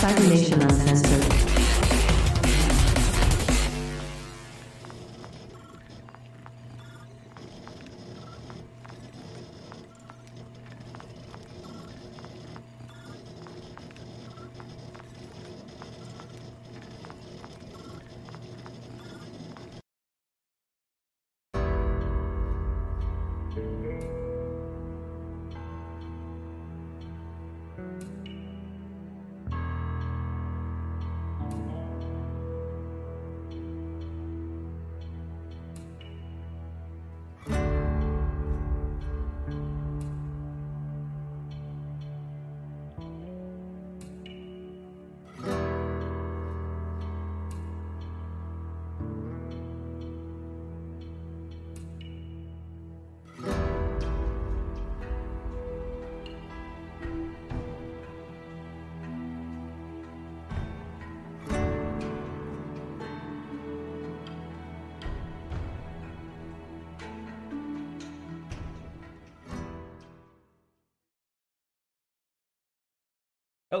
Cybernation Uncensored.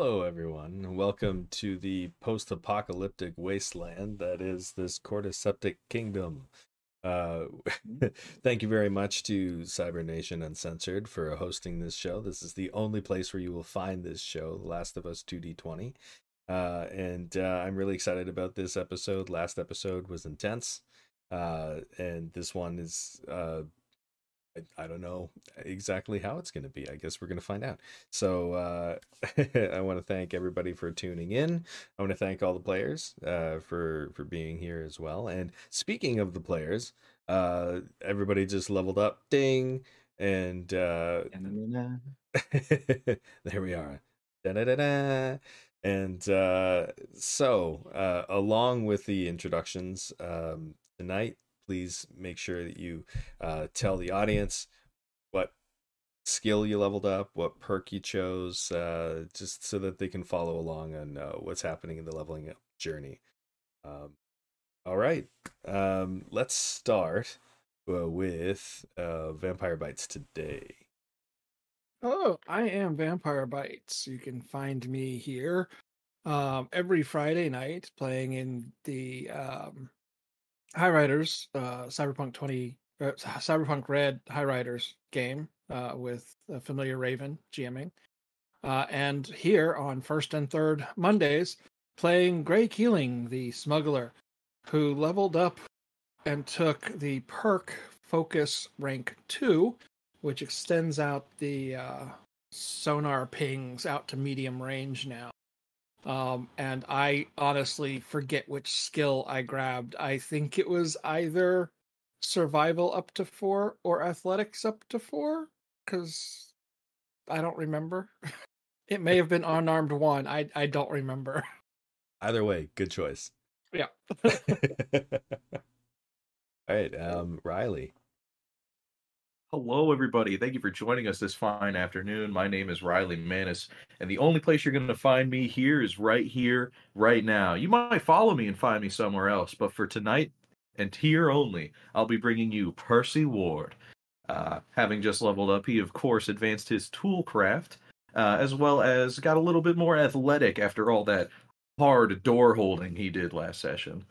Hello, everyone. Welcome to the post apocalyptic wasteland that is this Cordyceptic kingdom. Uh, thank you very much to Cybernation Uncensored for hosting this show. This is the only place where you will find this show, The Last of Us 2D20. Uh, and uh, I'm really excited about this episode. Last episode was intense. Uh, and this one is uh, I, I don't know exactly how it's going to be. I guess we're going to find out. So uh, I want to thank everybody for tuning in. I want to thank all the players uh, for for being here as well. And speaking of the players, uh, everybody just leveled up. Ding! And uh, there we are. Da-da-da-da. And uh, so, uh, along with the introductions um, tonight, please make sure that you uh, tell the audience what skill you leveled up, what perk you chose, uh, just so that they can follow along on uh, what's happening in the leveling up journey. Um, all right, um, let's start uh, with uh, Vampire Bites today. Hello, I am Vampire Bites. You can find me here um, every Friday night playing in the um, High Riders, uh, Cyberpunk 20, uh, Cyberpunk Red High Riders game uh, with familiar Raven GMing. Uh, and here on first and third Mondays, playing Grey Keeling, the smuggler, who leveled up and took the perk Focus Rank 2, which extends out the uh, sonar pings out to medium range now. Um, and I honestly forget which skill I grabbed. I think it was either survival up to four or athletics up to four, because I don't remember. it may have been unarmed one. I I don't remember. Either way, good choice. Yeah. All right, um, Riley. Hello, everybody. Thank you for joining us this fine afternoon. My name is Riley Manis, and the only place you're going to find me here is right here, right now. You might follow me and find me somewhere else, but for tonight and here only, I'll be bringing you Percy Ward. Uh, having just leveled up, he of course advanced his toolcraft, uh, as well as got a little bit more athletic after all that hard door holding he did last session.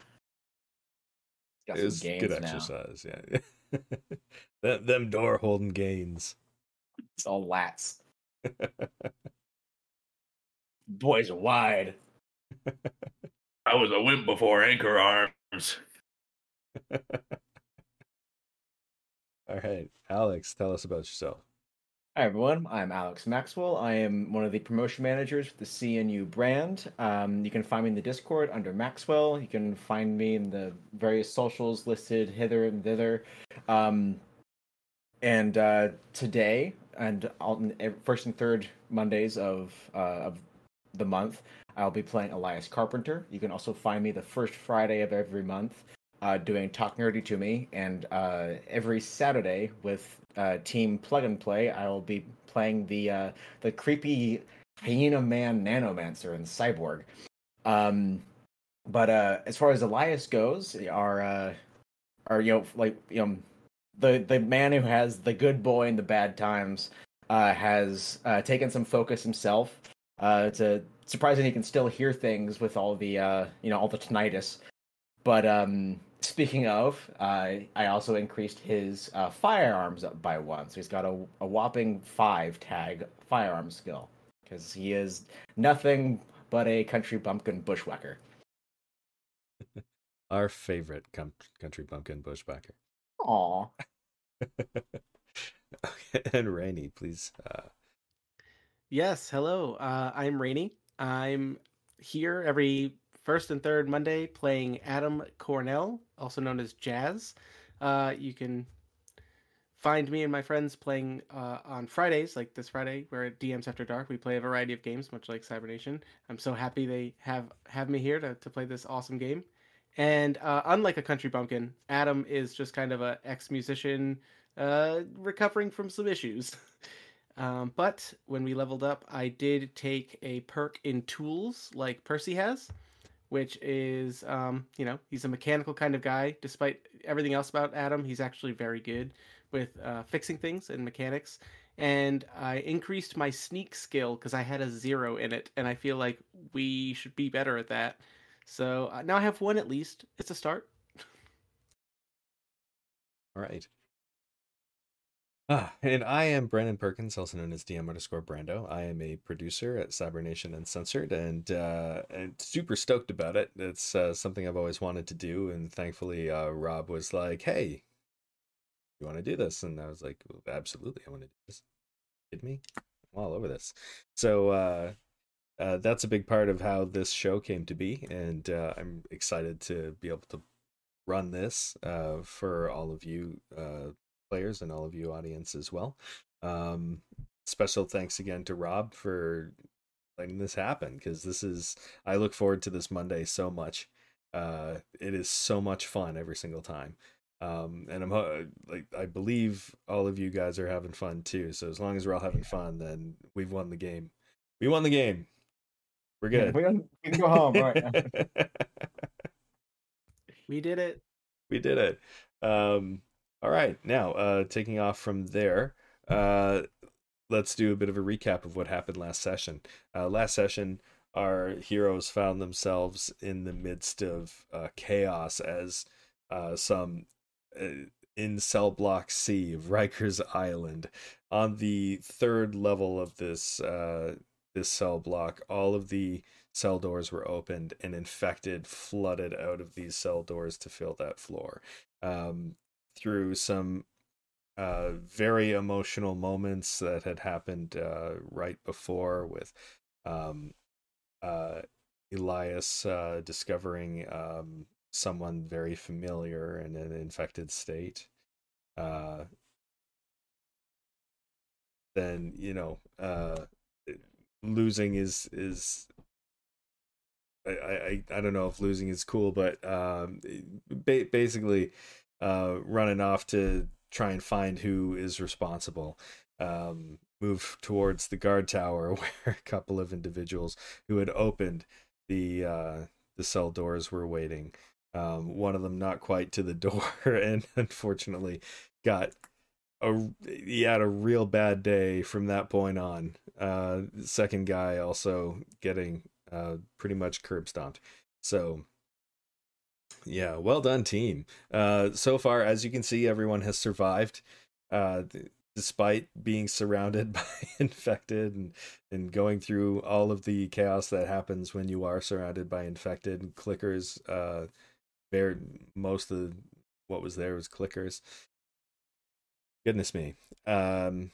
Got It some was gains good now. exercise, yeah. them, them door holding gains. It's all lats. Boys are wide. I was a wimp before anchor arms. All right, Alex, tell us about yourself. Hi everyone, I'm Alex Maxwell. I am one of the promotion managers for the CNU brand. Um, you can find me in the Discord under Maxwell. You can find me in the various socials listed hither and thither. Um, and uh, today, and first and third Mondays of uh, of the month, I'll be playing Elias Carpenter. You can also find me the first Friday of every month uh, doing Talk Nerdy to Me, and uh, every Saturday with uh, Team Plug and Play, I will be playing the uh, the creepy hyena man nanomancer in Cyborg. Um, but uh, as far as Elias goes, our uh, our you know like you know the the man who has the good boy in the bad times has taken some focus himself. It's a surprising he can still hear things with all the uh, you know all the tinnitus. But um, speaking of, uh, I also increased his uh, firearms up by one, so he's got a, a whopping five tag firearm skill because he is nothing but a country bumpkin bushwhacker. Our favorite com- country bumpkin bushwhacker. Aw. okay, and Rainey, please. Uh, Yes, hello. Uh, I'm Rainey. I'm here every first and third Monday playing Adam Cornell, also known as Jazz. Uh, you can find me and my friends playing uh, on Fridays, like this Friday. We're at DMs After Dark. We play a variety of games, much like Cybernation. I'm so happy they have have me here to, to play this awesome game. And uh, unlike a country bumpkin, Adam is just kind of a ex musician uh, recovering from some issues. Um, but when we leveled up, I did take a perk in tools like Percy has, which is, um, you know, he's a mechanical kind of guy. Despite everything else about Adam, he's actually very good with uh, fixing things and mechanics. And I increased my sneak skill because I had a zero in it, and I feel like we should be better at that. So uh, now I have one at least. It's a start. all right. Ah, and I am Brandon Perkins, also known as DM underscore Brando. I am a producer at Cybernation Uncensored, and uh, and super stoked about it. It's uh, something I've always wanted to do, and thankfully, uh, Rob was like, "Hey, you want to do this?" And I was like, well, "Absolutely, I want to do this." Kid me? I'm all over this. So uh, uh, that's a big part of how this show came to be, and uh, I'm excited to be able to run this uh, for all of you uh, players and all of you audience as well. Um, special thanks again to Rob for letting this happen because this is I look forward to this Monday so much. Uh, it is so much fun every single time. Um, and I'm like I believe all of you guys are having fun too. So as long as we're all having fun, then we've won the game. We won the game. We're good. We can, we can go home, right? We did it. we did it. Um, all right, now uh, taking off from there, uh, let's do a bit of a recap of what happened last session. Uh, last session, our heroes found themselves in the midst of uh, chaos as uh, some uh, in cell block C of Rikers Island. On the third level of this uh, this cell block, all of the cell doors were opened and infected flooded out of these cell doors to fill that floor. Um, through some uh, very emotional moments that had happened uh, right before with um, uh, Elias uh, discovering um, someone very familiar in an infected state. Uh, then you know uh, losing is is I, I I don't know if losing is cool, but um, ba- basically uh, running off to try and find who is responsible. Um, move towards the guard tower where a couple of individuals who had opened the uh, the cell doors were waiting. Um, one of them not quite to the door, and unfortunately got a he had a real bad day from that point on. Uh, second guy also getting uh, pretty much curb stomped. So yeah, well done, team. Uh, so far, as you can see, everyone has survived, uh, th- despite being surrounded by infected and and going through all of the chaos that happens when you are surrounded by infected clickers. Uh, there, most of what was there was clickers. Goodness me. Um,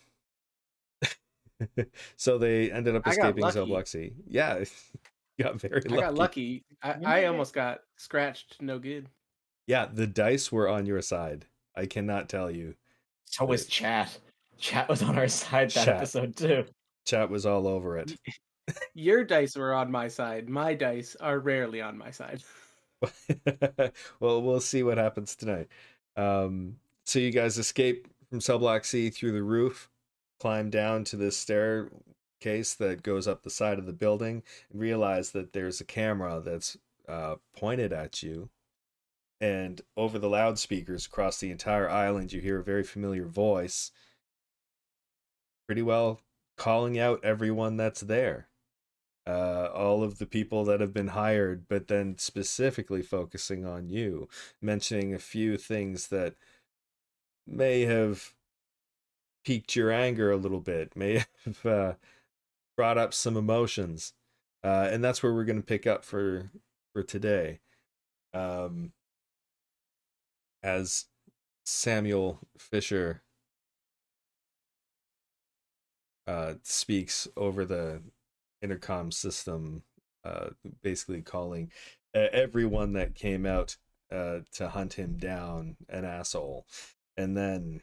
so they ended up escaping Cell. Block C. Yeah, got very I got lucky. I, I almost got scratched. No good. Yeah, the dice were on your side. I cannot tell you. So was chat. Chat was on our side that Chat. episode too. Chat was all over it. Your dice were on my side. My dice are rarely on my side. well, we'll see what happens tonight. Um, so you guys escape from Cell Block C through the roof, climb down to this staircase that goes up the side of the building, and realize that there's a camera that's uh, pointed at you. And over the loudspeakers across the entire island, you hear a very familiar voice, pretty well calling out everyone that's there uh, all of the people that have been hired, but then specifically focusing on you, mentioning a few things that may have piqued your anger a little bit, may have uh, brought up some emotions, uh, and that's where we're going to pick up for for today. Um, as Samuel Fisher uh, speaks over the intercom system, uh, basically calling everyone that came out uh, to hunt him down an asshole, and then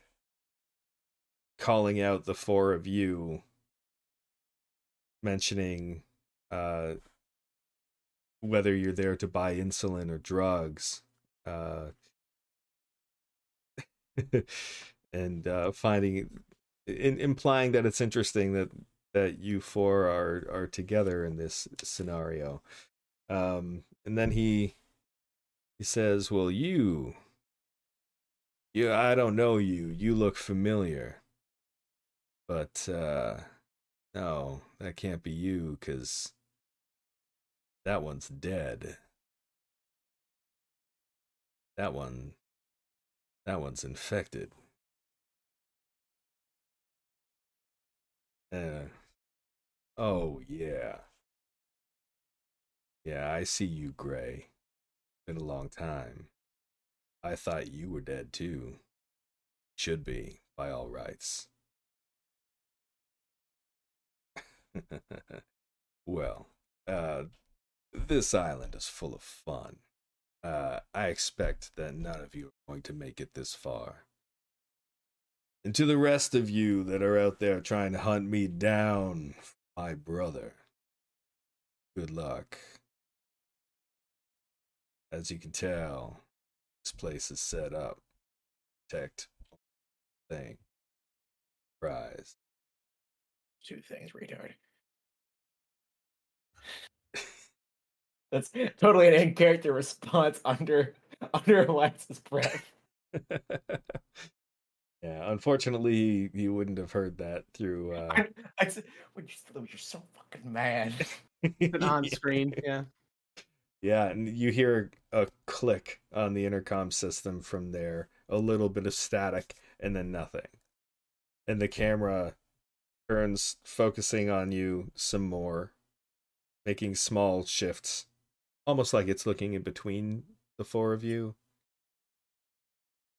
calling out the four of you, mentioning uh, whether you're there to buy insulin or drugs. Uh, and uh, finding in, implying that it's interesting that that you four are are together in this scenario. Um, and then he he says, "Well, you, you, I don't know you. You look familiar, but uh, no, that can't be you, cause that one's dead. That one, that one's infected." Uh, Oh, yeah. Yeah, I see you, Gray. Been a long time. I thought you were dead too. Should be, by all rights. well, uh, this island is full of fun. Uh, I expect that none of you are going to make it this far. And to the rest of you that are out there trying to hunt me down my brother. Good luck. As you can tell, this place is set up. Protect thing. Prize. Two things, retard. That's totally an in character response under under Alexa's breath. Yeah, unfortunately, you wouldn't have heard that through. Uh... I, I said, when you're, you're so fucking mad. on screen, yeah. Yeah, and you hear a click on the intercom system from there, a little bit of static, and then nothing. And the camera turns, focusing on you some more, making small shifts, almost like it's looking in between the four of you.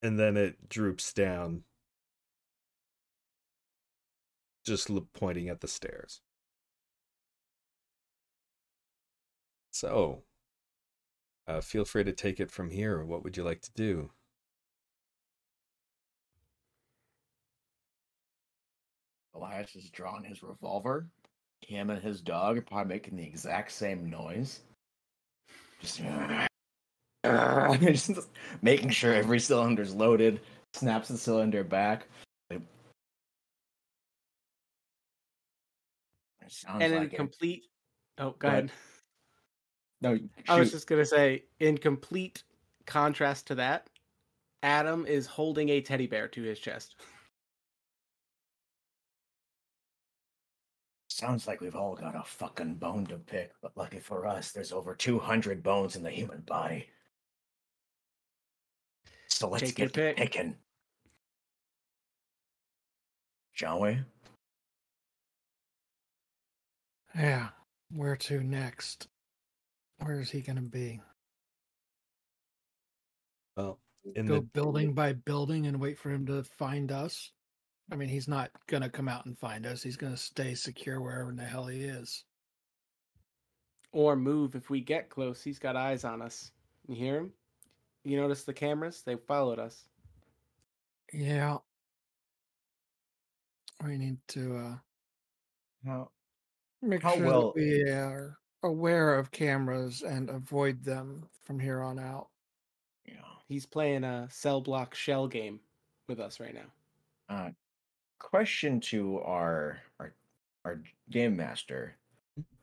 And then it droops down just pointing at the stairs. So, uh, feel free to take it from here. What would you like to do? Elias has drawn his revolver. Him and his dog are probably making the exact same noise. Just, just making sure every cylinder's loaded. Snaps the cylinder back. And in like it. complete. Oh, go Go ahead. ahead. No, I was just gonna say, in complete contrast to that, Adam is holding a teddy bear to his chest. Sounds like we've all got a fucking bone to pick, but lucky for us, there's over 200 bones in the human body. So let's Take get to pick. picking. Shall we? Yeah. Where to next? Where is he going to be? Well, in Go the building by building and wait for him to find us? I mean, he's not going to come out and find us. He's going to stay secure wherever in the hell he is. Or move if we get close. He's got eyes on us. You hear him? You notice the cameras? They followed us. Yeah. We need to uh How Make How sure well- that we are aware of cameras and avoid them from here on out. Yeah. He's playing a cell block shell game with us right now. Uh, question to our our our game master.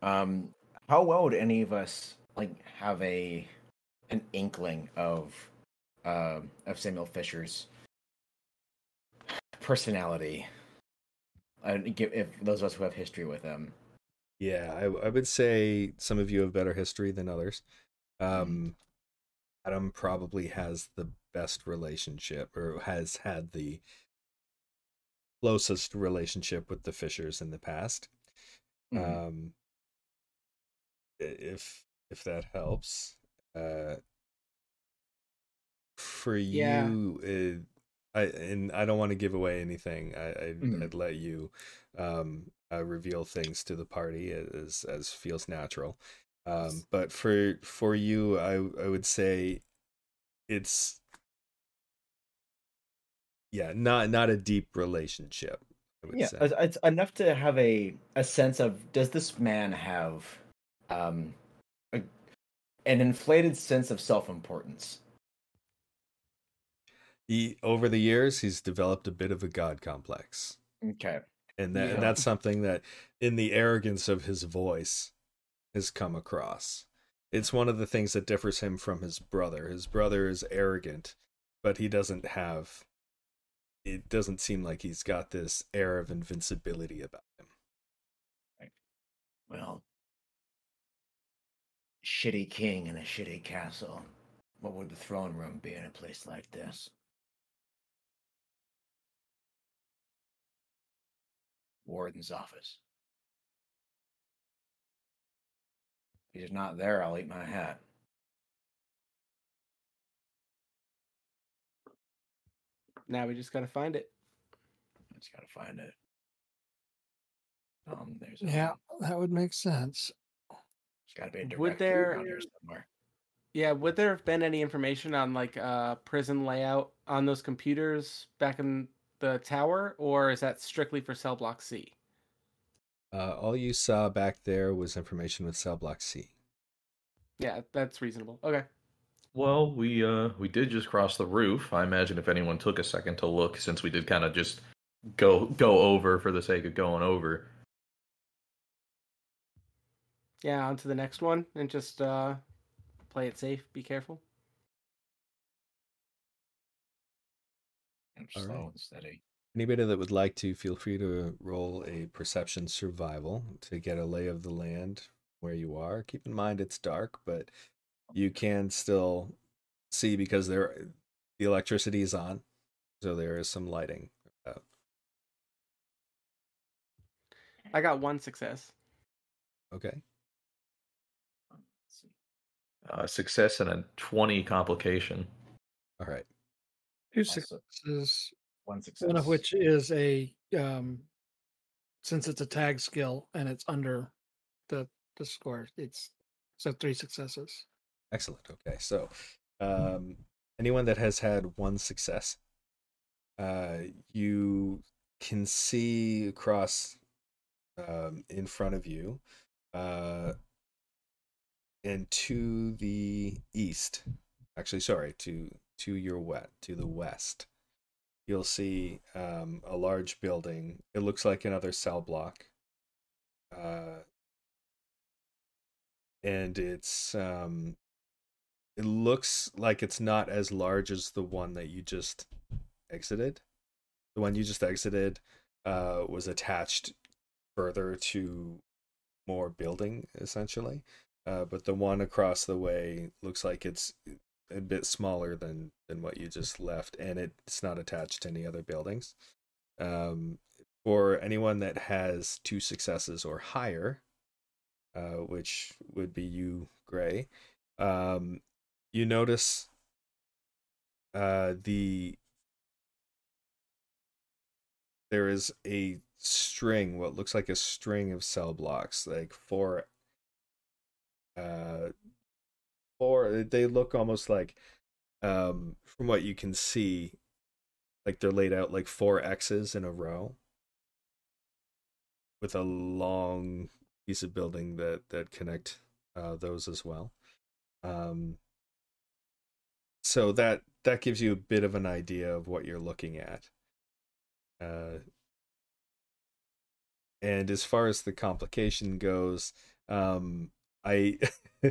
Um, how well would any of us like have a an inkling of uh, of Samuel Fisher's personality? Uh, if those of us who have history with him. Yeah, I, I would say some of you have better history than others. Um, Adam probably has the best relationship or has had the closest relationship with the Fishers in the past. Mhm. Um, if if that helps, uh, for Yeah. you, uh, I and I don't want to give away anything. I I'd, Mhm. I'd let you um uh, reveal things to the party as as feels natural. Um, but for for you, I I would say it's yeah, not not a deep relationship. I would yeah, say. it's, enough to have a a sense of does this man have um a, an inflated sense of self importance? he over the years he's developed a bit of a god complex Okay. and that and that's something that in the arrogance of his voice has come across it's one of the things that differs him from his brother his brother is arrogant but he doesn't have it doesn't seem like he's got this air of invincibility about him Well, shitty king in a shitty castle. What would the throne room be in a place like this? Warden's office. If he's not there, I'll eat my hat. Now we just gotta find it. Just gotta find it. Um, there's Yeah, a, that would make sense. there's gotta be a Would directory there- somewhere. Yeah, would there have been any information on like uh prison layout on those computers back in the tower, or is that strictly for cell block C? uh, all you saw back there was information with cell block c Yeah, that's reasonable. Okay. Well, we uh we did just cross the roof. I imagine if anyone took a second to look, since we did kind of just go go over for the sake of going over. Yeah, on to the next one and just uh play it safe, be careful. I'm All slow right. and steady. Anybody that would like to, feel free to roll a perception survival to get a lay of the land where you are. Keep in mind it's dark, but you can still see because there the electricity is on, so there is some lighting. Uh, I got one success. okay, Let's. Uh, success and a twenty complication. all right. Two Also, successes, one success. one of which is a um, since it's a tag skill and it's under the the score. It's so three successes. Excellent. Okay, so um, anyone that has had one success, uh, you can see across um, in front of you, uh, and to the east. Actually, sorry, to to your wet to the west. You'll see um, a large building. It looks like another cell block. Uh, and it's um, it looks like it's not as large as the one that you just exited. The one you just exited uh, was attached further to more building, essentially. Uh, but the one across the way looks like it's a bit smaller than than what you just left, and it's not attached to any other buildings. Um, for anyone that has two successes or higher, uh, which would be you, Gray, um, you notice uh, the there is a string, what looks like a string of cell blocks, like four. Uh, four. They look almost like, um, from what you can see, like they're laid out like four X's in a row, with a long piece of building that that connect uh, those as well. Um, so that that gives you a bit of an idea of what you're looking at. Uh, and as far as the complication goes, um, I,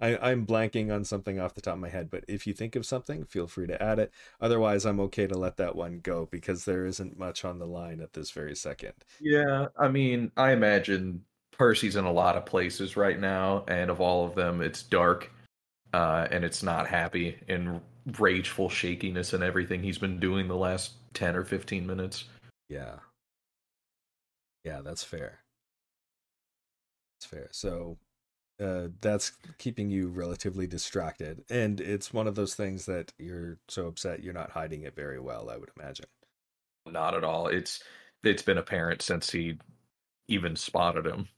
I I'm blanking on something off the top of my head, but if you think of something, feel free to add it. Otherwise, I'm okay to let that one go because there isn't much on the line at this very second. Yeah, I mean, I imagine Percy's in a lot of places right now, and of all of them, it's dark, uh, and it's not happy and rageful shakiness and everything he's been doing the last ten or fifteen minutes. Yeah. Yeah, that's fair. That's fair. So uh, that's keeping you relatively distracted. And it's one of those things that you're so upset you're not hiding it very well, I would imagine. Not at all. It's it's been apparent since he even spotted him.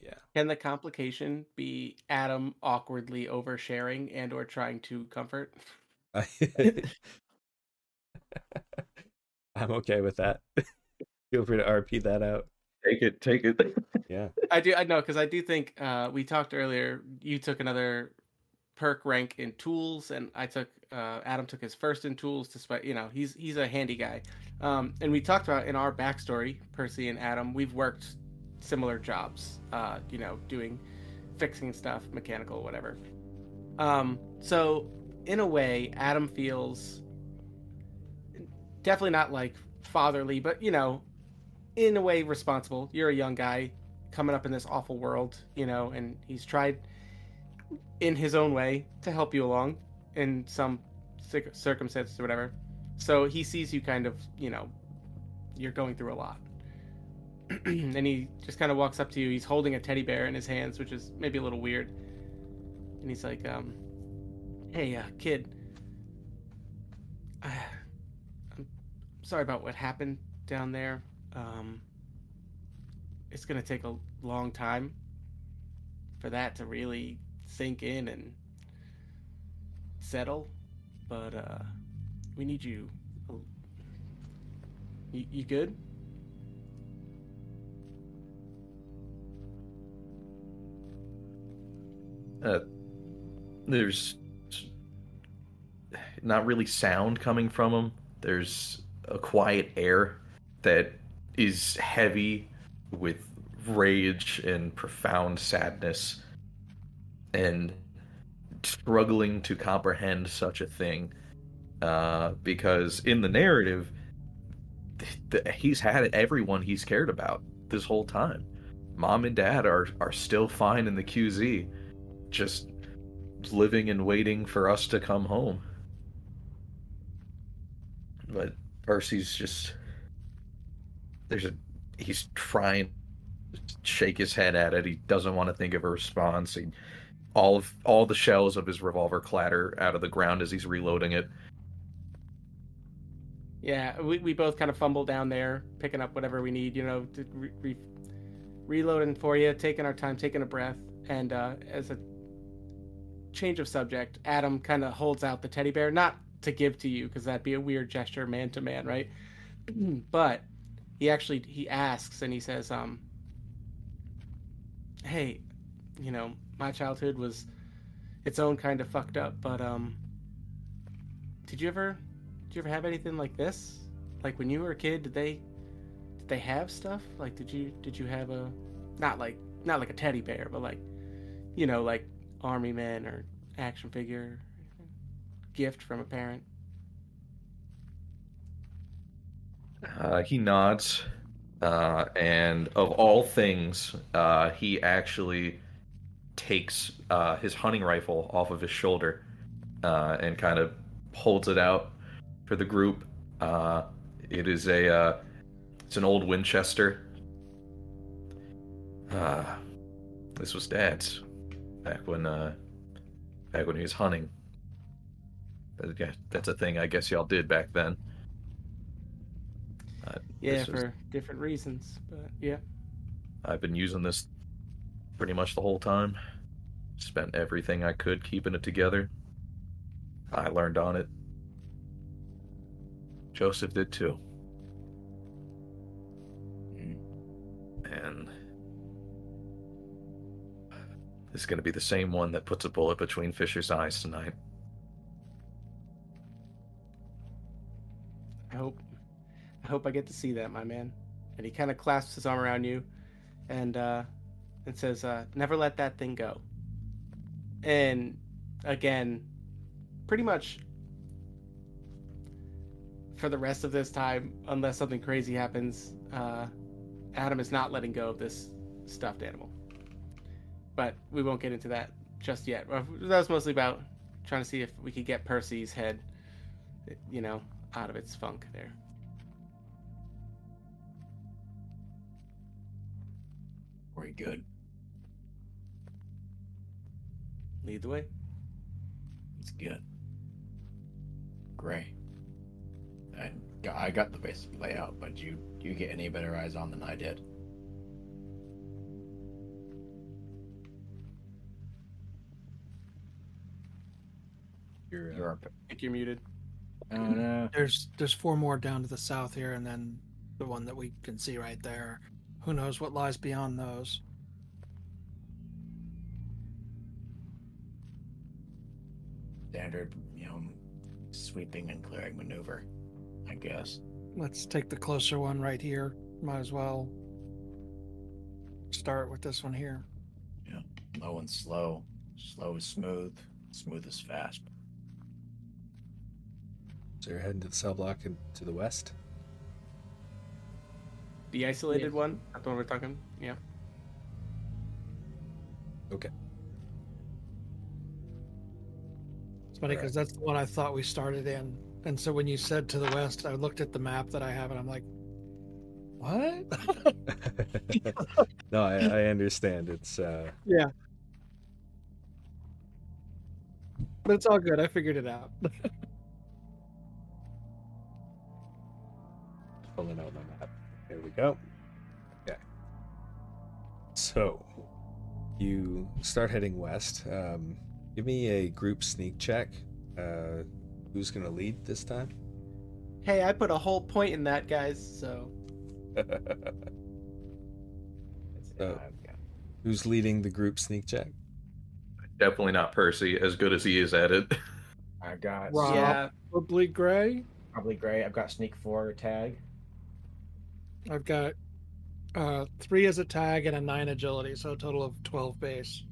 Yeah. Can the complication be Adam awkwardly oversharing and or trying to comfort? I'm okay with that. Feel free to RP that out. Take it, take it. Yeah. I do. I know because I do think uh, we talked earlier. You took another perk rank in tools, and I took uh, Adam took his first in tools. Despite you know he's he's a handy guy, um, and we talked about in our backstory, Percy and Adam. We've worked similar jobs. Uh, you know, doing fixing stuff, mechanical, whatever. Um, so in a way, Adam feels definitely not like fatherly, but you know, in a way responsible. You're a young guy coming up in this awful world, you know, and he's tried in his own way to help you along in some cir- circumstances or whatever. So he sees you kind of, you know, you're going through a lot. and he just kind of walks up to you. He's holding a teddy bear in his hands, which is maybe a little weird. And he's like, um, hey, uh, kid, I, I'm sorry about what happened down there. Um, it's gonna take a long time for that to really sink in and settle, but uh, we need you. You, you good? Uh, there's not really sound coming from him. There's a quiet air that is heavy with rage and profound sadness and struggling to comprehend such a thing uh, because in the narrative he's had everyone he's cared about this whole time mom and dad are are still fine in the qz just living and waiting for us to come home but percy's just there's a he's trying to shake his head at it. He doesn't want to think of a response. He, all of all the shells of his revolver clatter out of the ground as he's reloading it. Yeah, we, we both kind of fumble down there, picking up whatever we need, you know, to re- re- reloading for you, taking our time, taking a breath. And uh, as a change of subject, Adam kind of holds out the teddy bear, not to give to you, because that'd be a weird gesture man to man, right? but he actually he asks and he says um hey you know my childhood was its own kind of fucked up but um did you ever did you ever have anything like this like when you were a kid did they did they have stuff like did you did you have a not like not like a teddy bear but like you know like army man or action figure gift from a parent Uh, he nods, uh, and of all things, uh, he actually takes uh, his hunting rifle off of his shoulder uh, and kind of holds it out for the group. Uh, it is a it's an old Winchester. Uh, this was Dad's back when uh, back when he was hunting. But, yeah, That's a thing I guess y'all did back then. Uh, yeah for different reasons but yeah I've been using this pretty much the whole time. Spent everything I could keeping it together. I learned on it. Joseph did too. And is going to be the same one that puts a bullet between Fisher's eyes tonight. I hope I hope I get to see that, my man. And he kind of clasps his arm around you and uh and says, uh, never let that thing go. And again, pretty much for the rest of this time, unless something crazy happens, uh Adam is not letting go of this stuffed animal. But we won't get into that just yet. Uh, That was mostly about trying to see if we could get Percy's head, you know, out of its funk there. Very good. Lead the way. It's good. Gray. I got, I got the basic layout, but you you get any better eyes on than I did. You're, uh, You're a, I think you're muted. Oh no. There's there's four more down to the south here, and then the one that we can see right there. Who knows what lies beyond those? standard, you know, sweeping and clearing maneuver, I guess. Let's take the closer one right here. Might as well start with this one here. Yeah, low and slow. Slow is smooth. Smooth is fast. So you're heading to the cell block and to the west. The isolated one? That's the one we're talking? Yeah. Okay. It's funny because that's the one I thought we started in. And so when you said to the west, I looked at the map that I have and I'm like, what? no, I, I understand. It's uh, but it's all good. I figured it out. pulling out my map. There we go. Okay. So you start heading west. Um, give me a group sneak check. Uh, who's gonna lead this time? Hey, I put a whole point in that, guys, so. It's, yeah. who's leading the group sneak check? Definitely not Percy, as good as he is at it. I got Wow. Yeah. Probably gray. probably Gray. I've got sneak four tag. I've got uh, three as a tag and a nine agility, so a total of 12 base.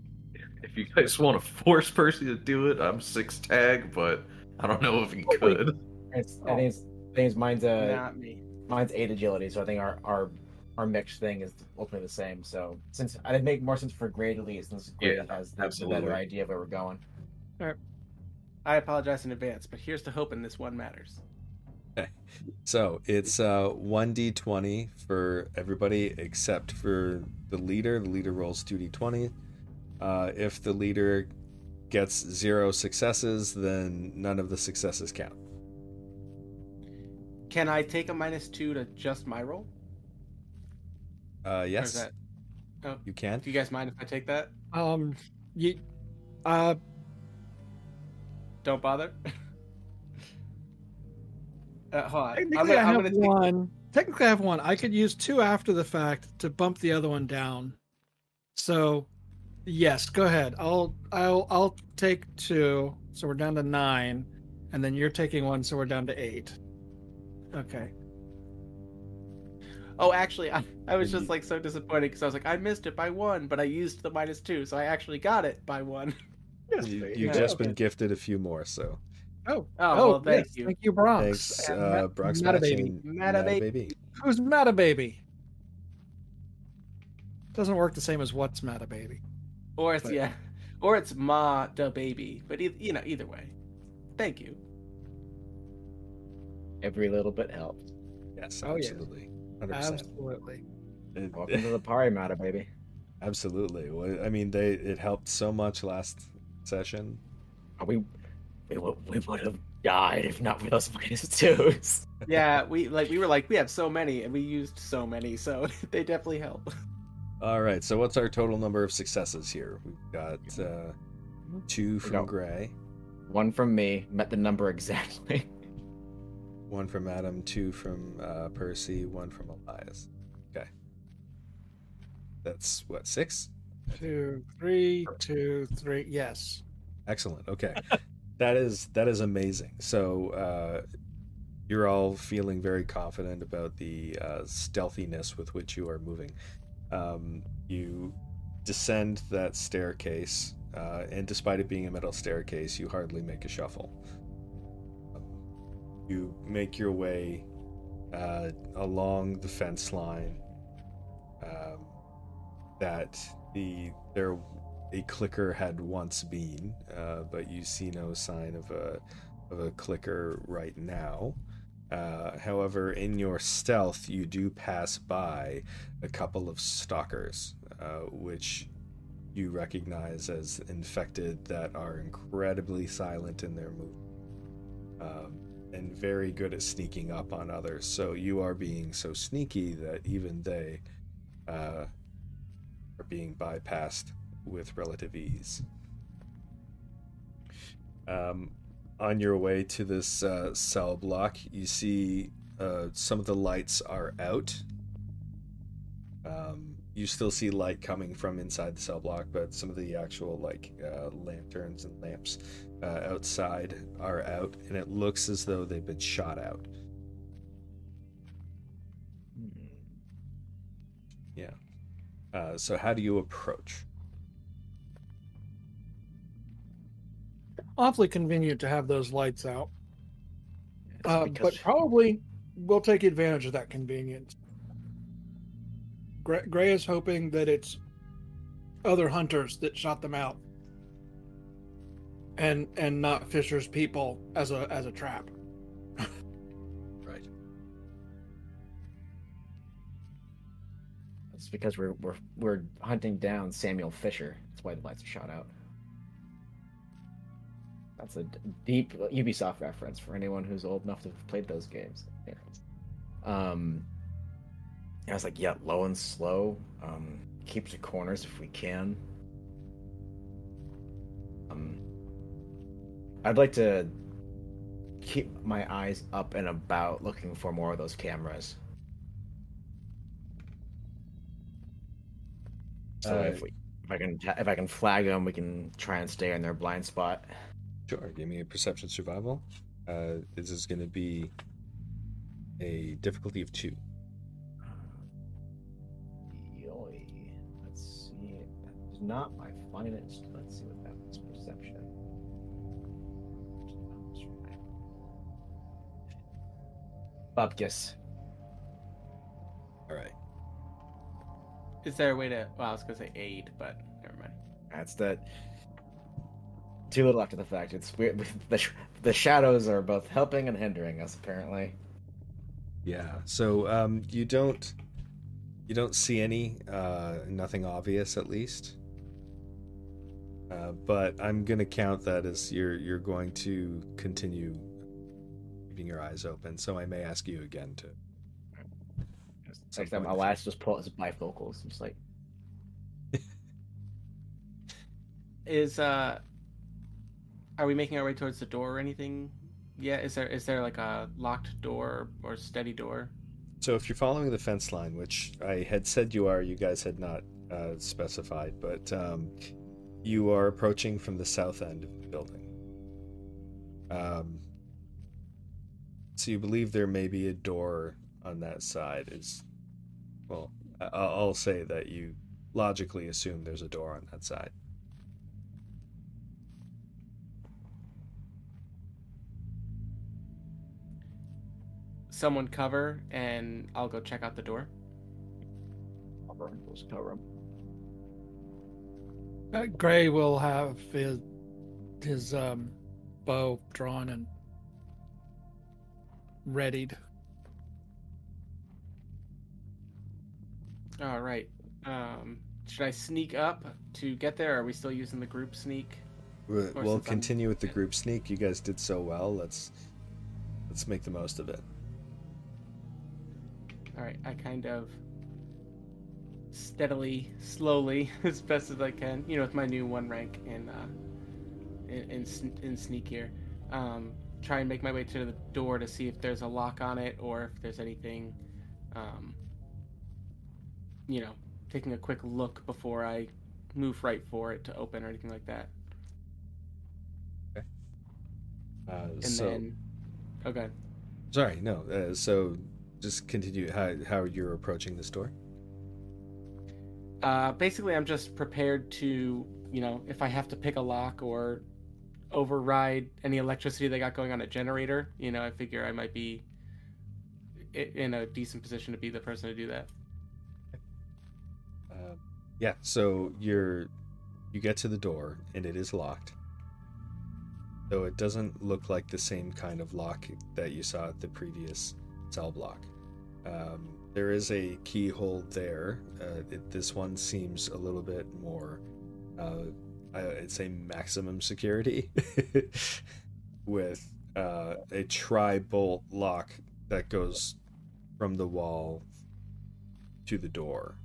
if you guys want to force Percy to do it, I'm six tag, but I don't know if he could. It's, I think it's, I think it's mine's uh Not me. mine's eight agility, so I think our our our mixed thing is ultimately the same. So since I did make more sense for Gray to lead, since Gray Yeah, has the, the better idea of where we're going. All right. I apologize in advance, but here's to hoping this one matters. So it's uh, 1d20 for everybody except for the leader. The leader rolls 2d20. Uh, if the leader gets zero successes, then none of the successes count. Can I take a minus two to just my roll? Uh, yes, that- you can. Do you guys mind if I take that? Um, you, uh, Don't bother. uh, hold on. I'm technically gonna, I have take. one. Technically, I have one. I could use two after the fact to bump the other one down. So, yes, go ahead. I'll I'll I'll take two. So we're down to nine, and then you're taking one, so we're down to eight. Okay. Oh, actually, I, I was just like so disappointed because I was like, I missed it by one, but I used the minus two, so I actually got it by one. You, Yeah, you've just been gifted a few more, so Oh, Oh, well, thank yes, you. Thank you, Bronx. thanks, And uh, Ma- Brock's Mata Match Baby. and Mata Mata Baby. Baby. Who's Mata Baby? Doesn't work the same as what's Mata Baby. Or it's But- yeah, or it's Ma da baby. But e- you know, either way, thank you. Every little bit helps. Yes, Oh, yeah. absolutely. 100%. Absolutely. Welcome to the party, Mata baby. absolutely. Well, I mean, they it helped so much last session. Are we we would we would have died if not for those minus twos. Yeah, we like we were like we have so many and we used so many, so they definitely help. All right, so what's our total number of successes here? We've got uh, two from go. Gray, One from me met the number exactly. one from Adam, two from uh, Percy, one from Elias. Okay, that's what six. Two, three, two, three. Yes. Excellent. Okay. That is that is amazing. So uh, you're all feeling very confident about the uh, stealthiness with which you are moving. Um, you descend that staircase, uh, and despite it being a metal staircase, you hardly make a shuffle. Um, you make your way uh, along the fence line um, that the there a clicker had once been, uh, but you see no sign of a of a clicker right now. Uh, however, in your stealth, you do pass by a couple of stalkers, uh, which you recognize as infected that are incredibly silent in their movement um, and very good at sneaking up on others. So you are being so sneaky that even they uh, are being bypassed with relative ease. Um, on your way to this uh, cell block, you see uh, some of the lights are out. Um, you still see light coming from inside the cell block, but some of the actual like uh, lanterns and lamps uh, outside are out, and it looks as though they've been shot out. Yeah. Uh, so how do you approach? Awfully convenient to have those lights out. Uh, but probably we'll take advantage of that convenience. Gray, Gray is hoping that it's other hunters that shot them out, and and not Fisher's people as a as a trap. Right. It's because we're we're we're hunting down Samuel Fisher. That's why the lights are shot out. That's a d- deep Ubisoft reference for anyone who's old enough to have played those games. Um, I was like, yeah, low and slow. Um, keep the corners if we can. Um, I'd like to keep my eyes up and about, looking for more of those cameras. So Uh, if we, if I can, if I can flag them, we can try and stay in their blind spot. Sure. Give me a perception survival. Uh, this is going to be a difficulty of two. Yoy. Let's see. That's not my finest. Let's see what that was. Perception. Bupkis. All right. Is there a way to? Well, I was gonna say aid, but never mind. That's that. Too little after the fact. It's weird. The, sh- the shadows are both helping and hindering us, apparently. Yeah. So um, you don't you don't see any uh, nothing obvious at least. Uh, but I'm gonna count that as you're you're going to continue keeping your eyes open. So I may ask you again to. some Next time, point I'll in the ask just pull his bifocals. Just like Is uh, are we making our way towards the door or anything? Yeah. Is there is there like a locked door or steady door? So if you're following the fence line, which I had said you are, you guys had not uh, specified, but um, you are approaching from the south end of the building. Um, so you believe there may be a door on that side. Is well, I- I'll say that you logically assume there's a door on that side. Someone cover, and I'll go check out the door. just cover him. Uh, Gray will have his his um, bow drawn and readied. All right. Um, should I sneak up to get there? Or are we still using the group sneak? We'll Or I'm- continue with the group sneak. You guys did so well. Let's let's make the most of it. All right. I kind of steadily, slowly, as best as I can, you know, with my new one rank in uh, in in, in sneak here, um, try and make my way to the door to see if there's a lock on it or if there's anything, um, you know, taking a quick look before I move right for it to open or anything like that. Uh, And so then, okay. sorry, no. Uh, so just continue how how you're approaching this door. Uh, basically, I'm just prepared to, you know, if I have to pick a lock or override any electricity they got going on a generator, you know, I figure I might be in a decent position to be the person to do that. Uh, yeah. So you're you get to the door and it is locked. Though it doesn't look like the same kind of lock that you saw at the previous cell block. Um, there is a keyhole there. Uh, it, this one seems a little bit more, uh, I'd say maximum security, with uh, a tri bolt lock that goes from the wall to the door.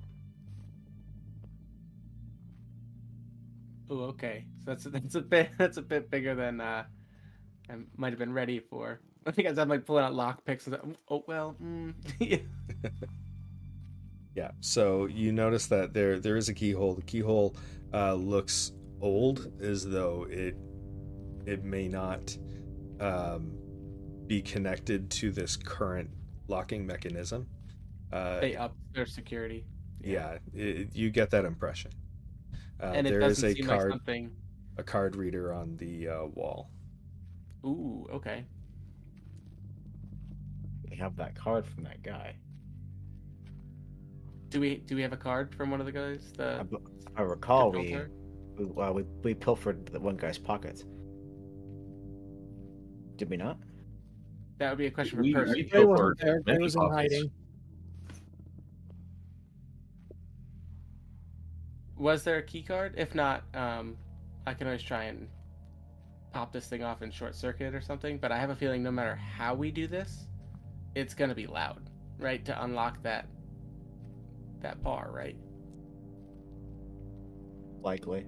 Oh, okay. So that's that's a bit that's a bit bigger than uh, I might have been ready for. I think I'm like pulling out lock picks. Oh well, mm, yeah. Yeah. So you notice that there there is a keyhole. The keyhole uh, looks old, as though it it may not um, be connected to this current locking mechanism. Uh, they up their security. yeah, it, you get that impression. Uh, and it there is doesn't a seem like card something. a card reader on the uh, wall. Ooh, okay. We have that card from that guy. Do we do we have a card from one of the guys? I, The b- I recall the we, we, well, we we pilfered the one guy's pockets. Did we not? that would be a question for We- Percy. we wasn't pilfered there. Ray was in hiding. Was there a key card? If not, um, I can always try and pop this thing off in short circuit or something. But I have a feeling no matter how we do this, it's gonna be loud, right? To unlock that that bar, right? Likely.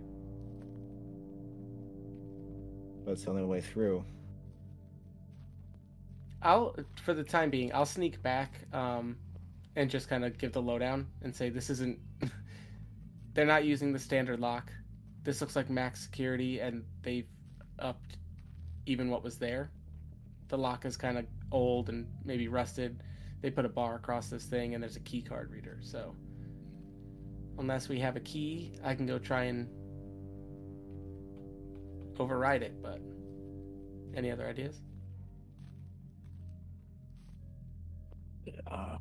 That's the only way through. I'll, for the time being, I'll sneak back, um, and just kind of give the lowdown and say this isn't. they're not using the standard lock. This looks like max security, and they've upped even what was there. The lock is kind of old and maybe rusted. They put a bar across this thing, and there's a key card reader. So, unless we have a key, I can go try and override it. But any other ideas? Uh,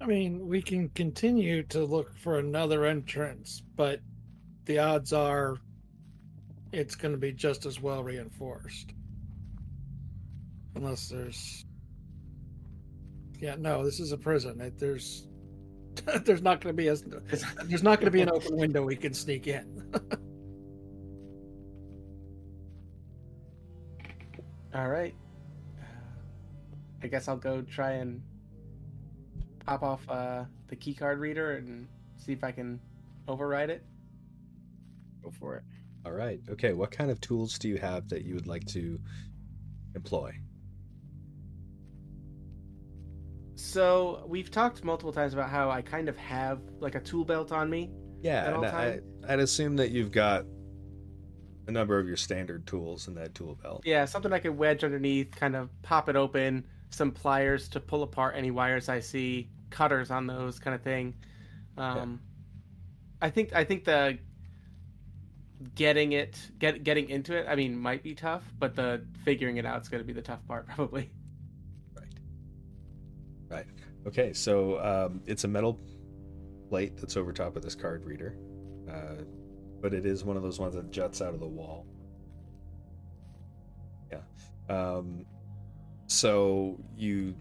I mean, we can continue to look for another entrance, but the odds are it's going to be just as well reinforced. Unless there's. Yeah, no, this is a prison. It, there's. there's not going to be a. There's not going to be an open window we can sneak in. All right. I guess I'll go try and pop off uh, the key card reader and see if I can override it. go for it. All right. Okay. What kind of tools do you have that you would like to employ? So we've talked multiple times about how I kind of have like a tool belt on me. Yeah, At all and I, I'd assume that you've got a number of your standard tools in that tool belt. Yeah, something I could wedge underneath, kind of pop it open, some pliers to pull apart any wires I see, cutters on those kind of thing. Um, I think I think the getting it get getting into it, I mean, might be tough, but the figuring it out is going to be the tough part probably. Right. Okay. So um, it's a metal plate that's over top of this card reader, uh, but it is one of those ones that juts out of the wall. Yeah. Um, so you,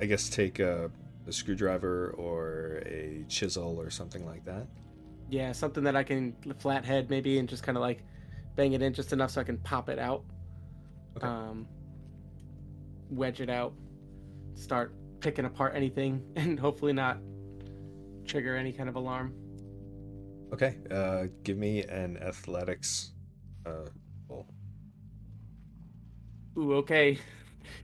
I guess, take a, a screwdriver or a chisel or something like that. Yeah, something that I can flathead maybe and just kind of like bang it in just enough so I can pop it out. Okay. Um, wedge it out, start picking apart anything, and hopefully not trigger any kind of alarm. Okay. Uh, give me an athletics. Uh, roll. Ooh, okay.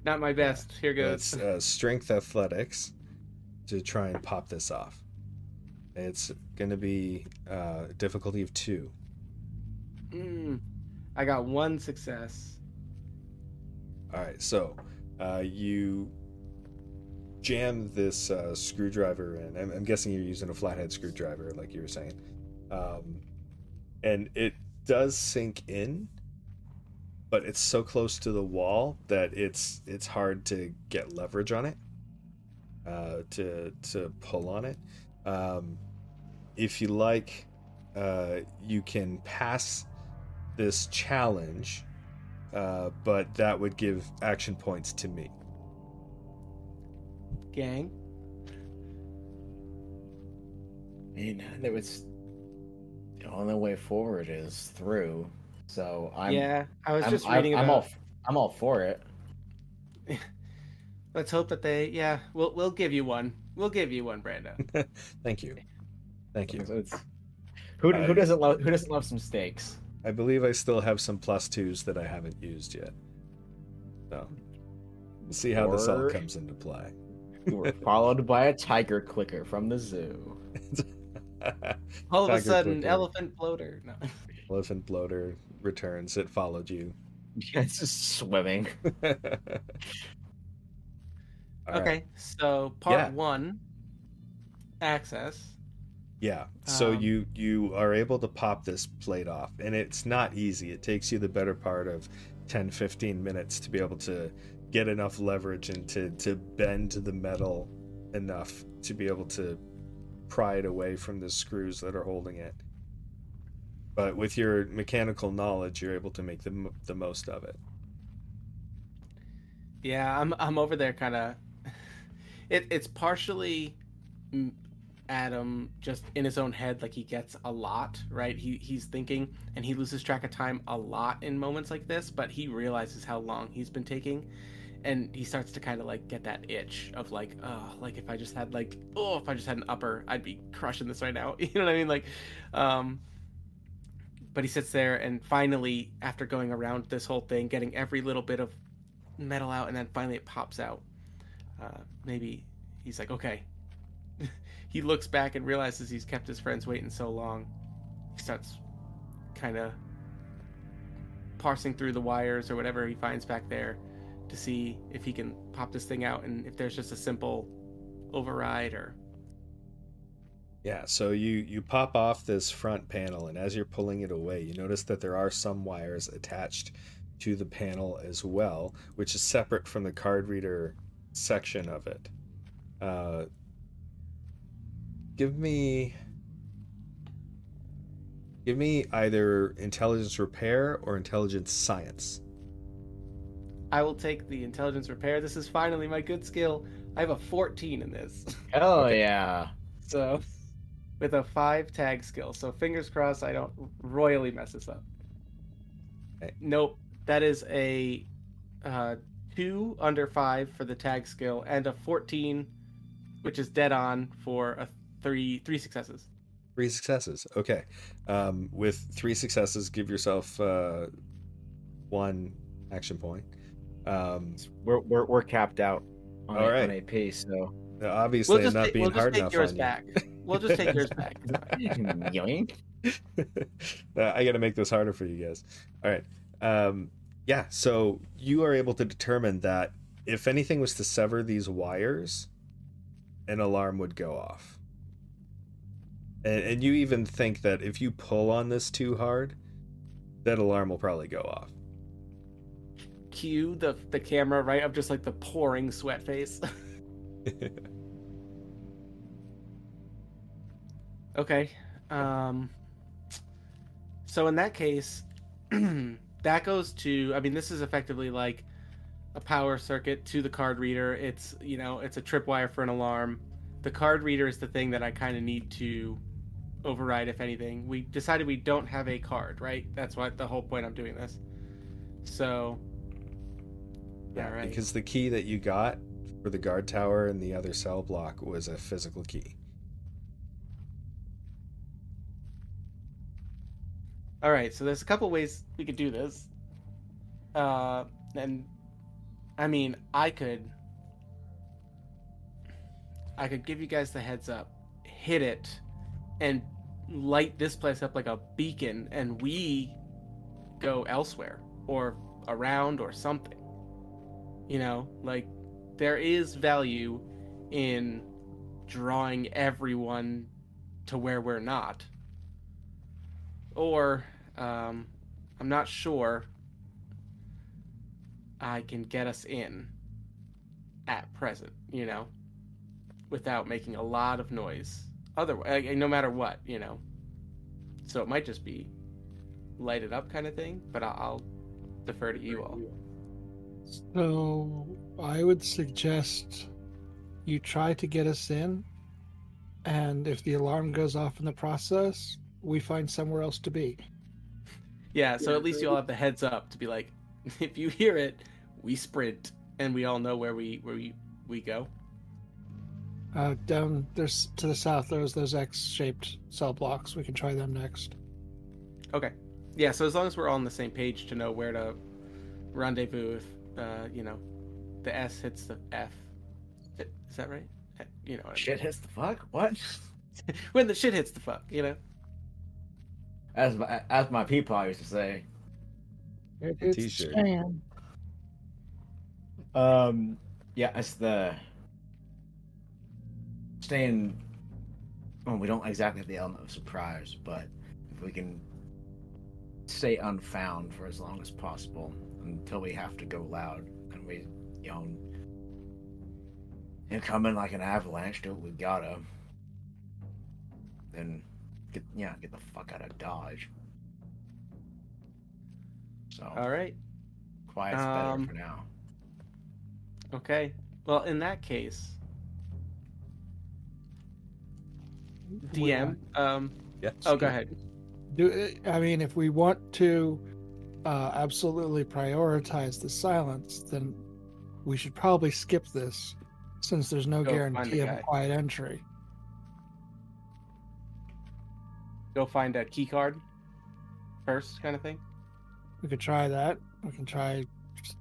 Not my best. Here goes. It's uh, strength athletics to try and pop this off. It's going to be uh, difficulty of two. Mm, I got one success. All right, so uh, you jam this uh, screwdriver in. I'm, I'm guessing you're using a flathead screwdriver, like you were saying, um, and it does sink in, but it's so close to the wall that it's it's hard to get leverage on it, uh, to to pull on it. Um, if you like, uh, you can pass this challenge, uh, but that would give action points to me. Gang. I mean, there was the only way forward is through. So I'm yeah, I was I'm, just I'm- reading I'm, all I'm all for it. Let's hope that they. Yeah, we'll we'll give you one. We'll give you one, Brando. Thank you. Thank you. It's, who Uh, who doesn't love who doesn't love some stakes? I believe I still have some plus twos that I haven't used yet. So we'll see how this all comes into play. You were followed by a tiger clicker from the zoo. All of a Tiger sudden, clicker. elephant bloater. No. Elephant bloater returns. It followed you. it's just swimming. All right. okay, so part Yeah. one, access. Yeah. So Um, you you are able to pop this plate off and it's not easy. It takes you the better part of 10 15 minutes to be able to get enough leverage and to to bend the metal enough to be able to pry it away from the screws that are holding it. But with your mechanical knowledge, you're able to make the the most of it. Yeah, I'm I'm over there kind of. It it's partially Adam just in his own head, like he gets a lot right. He he's thinking and he loses track of time a lot in moments like this, but he realizes how long he's been taking, and he starts to kind of like get that itch of like, oh, like if I just had like, oh, if I just had an upper, I'd be crushing this right now. You know what I mean? Like, um. But he sits there and finally, after going around this whole thing, getting every little bit of metal out, and then finally it pops out. Uh, maybe he's like, okay. he looks back and realizes he's kept his friends waiting so long. He starts kind of parsing through the wires or whatever he finds back there to see if he can pop this thing out and if there's just a simple override or Yeah, so you you pop off this front panel, and as you're pulling it away, you notice that there are some wires attached to the panel as well, which is separate from the card reader section of it. Uh, give me give me either intelligence repair or intelligence science. I will take the intelligence repair. This is finally my good skill. I have a 14 in this. Oh Okay. yeah. So, with a five tag skill. So, fingers crossed I don't royally mess this up. Okay. Nope. That is a uh, two under five for the tag skill and a 14, which is dead on for a three three successes. Three successes. Okay. Um, with three successes, give yourself uh, one action point. Um, We're we're, we're capped out on, All a- on AP, so obviously, We'll I'm not take, being we'll just hard take enough yours on back. you. We'll just take yours back. yoink. Uh, I got to make this harder for you guys. All right. Um, yeah. So you are able to determine that if anything was to sever these wires, an alarm would go off. And, and you even think that if you pull on this too hard, that alarm will probably go off. Cue the the camera right of just like the pouring sweat face. Okay. Um so in that case that goes to I mean this is effectively like a power circuit to the card reader. It's you know, it's a tripwire for an alarm. The card reader is the thing that I kind of need to override if anything. We decided we don't have a card, right? That's what the whole point I'm doing this. So Yeah, right. because the key that you got for the guard tower and the other cell block was a physical key. All right, so there's a couple ways we could do this. Uh, and I mean, I could, I could give you guys the heads up, hit it, and light this place up like a beacon and we go elsewhere or around or something. You know, like there is value in drawing everyone to where we're not. Or, um, I'm not sure I can get us in at present, you know, without making a lot of noise. Otherwise, no matter what, you know. So it might just be lighted up kind of thing, but I'll, I'll defer to you all. So I would suggest you try to get us in, and if the alarm goes off in the process, we find somewhere else to be. Yeah, so at least you all have the heads up to be like, if you hear it, we sprint, and we all know where we where we we go. Uh, down there's to the south. There's those X-shaped cell blocks. We can try them next. Okay. Yeah, so as long as we're all on the same page to know where to rendezvous, if uh, you know, the S hits the F. Is that right? Uh, You know, what I mean. Shit hits the fuck? What? when the shit hits the fuck, you know. As my as my peepaw used to say. It, it's t-shirt. Stan. Um, yeah, it's the staying. Well, we don't exactly have the element of surprise, but if we can stay unfound for as long as possible until we have to go loud, and we, you know, and come in like an avalanche, do what we gotta, then get yeah, get the fuck out of Dodge. So All right. quiet's um, better for now. Okay. Well, in that case, DM. Um. Yeah. Oh, go ahead. Do I mean if we want to uh, absolutely prioritize the silence, then we should probably skip this, since there's no Go guarantee the of a quiet entry. Go find a key card first, kind of thing. We could try that. We can try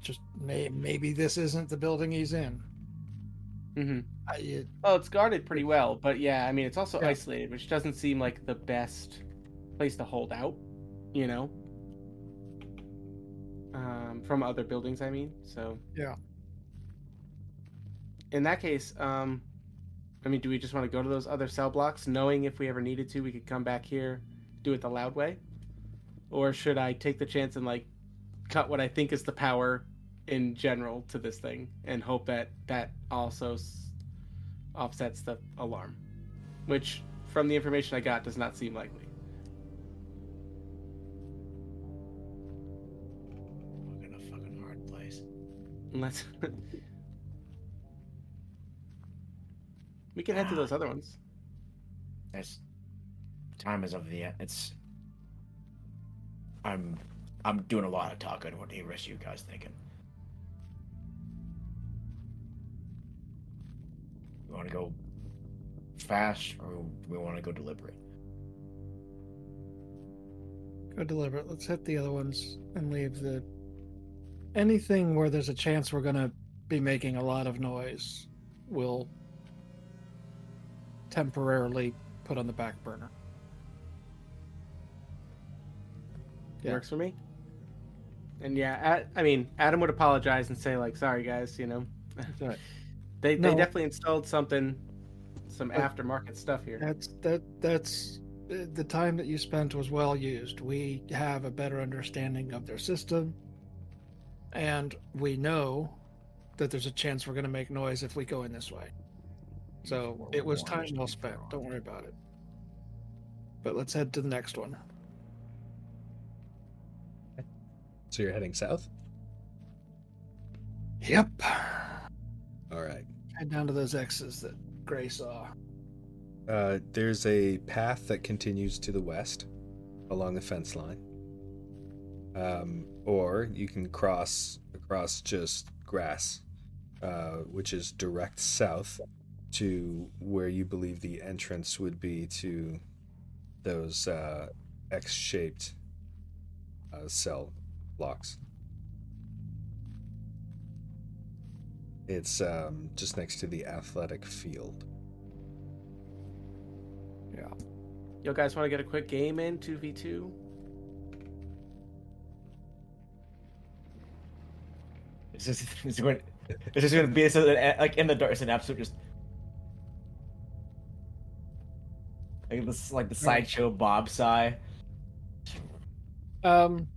just, may, maybe this isn't the building he's in. Mm-hmm. I, it, Oh, it's guarded pretty well, but yeah, I mean, it's also Yeah. isolated, which doesn't seem like the best place to hold out, you know? Um, from other buildings, I mean, so. Yeah. In that case, um, I mean, do we just want to go to those other cell blocks, knowing if we ever needed to, we could come back here, do it the loud way? Or should I take the chance and, like, cut what I think is the power in general to this thing and hope that that also s- offsets the alarm, which, from the information I got, does not seem likely. Unless we can head to those other ones. It's time is of the it's. I'm I'm doing a lot of talking. What do the rest of you guys thinking? We want to go fast, or we want to go deliberate? go deliberate. Let's hit the other ones and leave the anything where there's a chance we're gonna be making a lot of noise. We'll temporarily put on the back burner. Yeah. Works for me. And yeah, I mean, Adam would apologize and say like, "Sorry, guys," you know. Right. they No. they definitely installed something, some But- aftermarket stuff here. That's that. That's uh, the time that you spent was well used. We have a better understanding of their system, and we know that there's a chance we're going to make noise if we go in this way. So it was time well spent. Don't worry about it. But let's head to the next one. So you're heading south? Yep. All right. Head down to those X's that Gray saw. Uh, there's a path that continues to the west along the fence line. Um, or you can cross across just grass, uh, which is direct south to where you believe the entrance would be to those uh, X shaped uh, cell blocks. It's um, just next to the athletic field. Yeah, You guys want to get a quick game in 2v2? It's just it's going it's just gonna be so that, like in the dark. It's an absolute just like this like the sideshow Bob sigh. Um.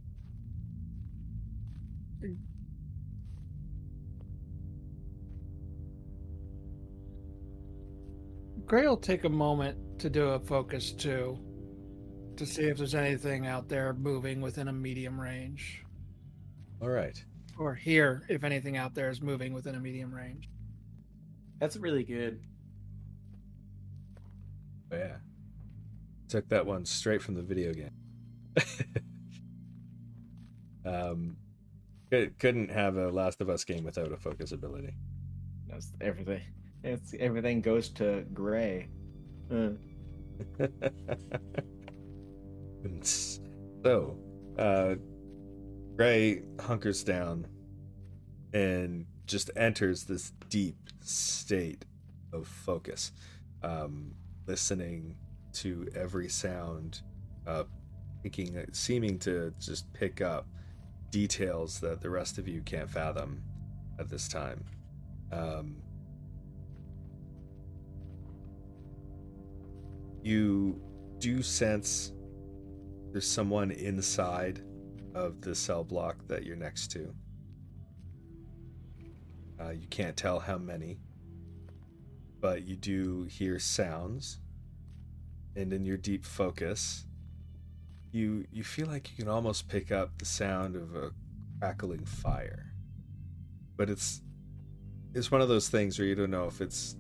Gray will take a moment to do a focus too, to see if there's anything out there moving within a medium range, All right. Or hear if anything out there is moving within a medium range. That's really good. Oh, yeah. Took that one straight from the video game. um, cou- couldn't have a Last of Us game without a focus ability. That's everything. It's everything goes to gray. Uh, so, uh, Gray hunkers down and just enters this deep state of focus, um, listening to every sound, uh, picking, seeming to just pick up details that the rest of you can't fathom at this time. Um, you do sense there's someone inside of the cell block that you're next to. Uh, you can't tell how many, but you do hear sounds, and in your deep focus, you you feel like you can almost pick up the sound of a crackling fire. But it's it's one of those things where you don't know if it's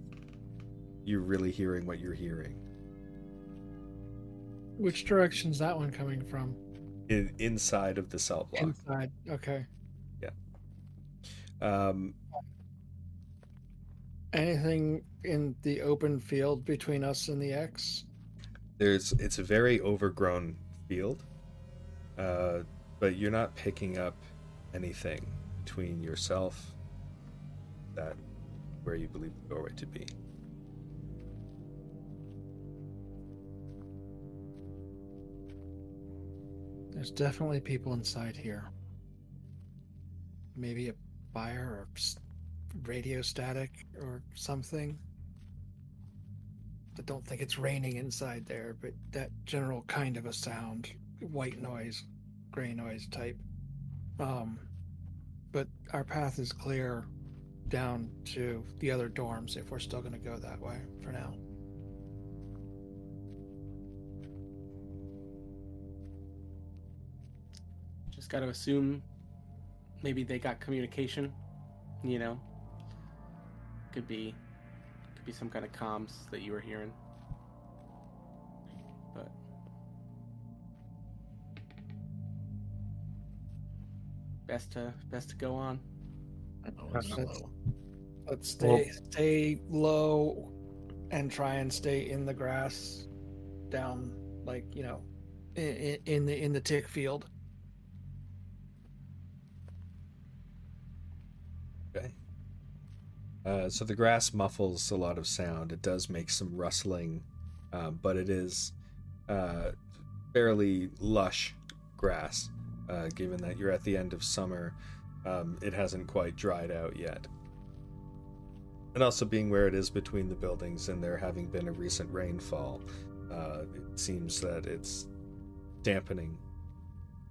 you're really hearing what you're hearing. Which direction's that one coming from? In, inside of the cell block. Inside. Okay. Yeah. Um, Anything in the open field between us and the X? there's it's a very overgrown field, uh, but you're not picking up anything between yourself that where you believe the doorway to be. There's definitely people inside here. Maybe a fire or radio static or something. I don't think it's raining inside there, but that general kind of a sound, white noise, gray noise type. Um, but our path is clear down to the other dorms if we're still going to go that way for now. Just got to assume maybe they got communication. You know, could be could be some kind of comms that you were hearing. But best to best to go on. Oh, it's That's- low. Let's stay stay low and try and stay in the grass down like, you know, in, in the in the tick field. Uh, so the grass muffles a lot of sound. It does make some rustling, um, but it is uh, fairly lush grass. Uh, given that you're at the end of summer, um, it hasn't quite dried out yet. And also being where it is between the buildings and there having been a recent rainfall, uh, it seems that it's dampening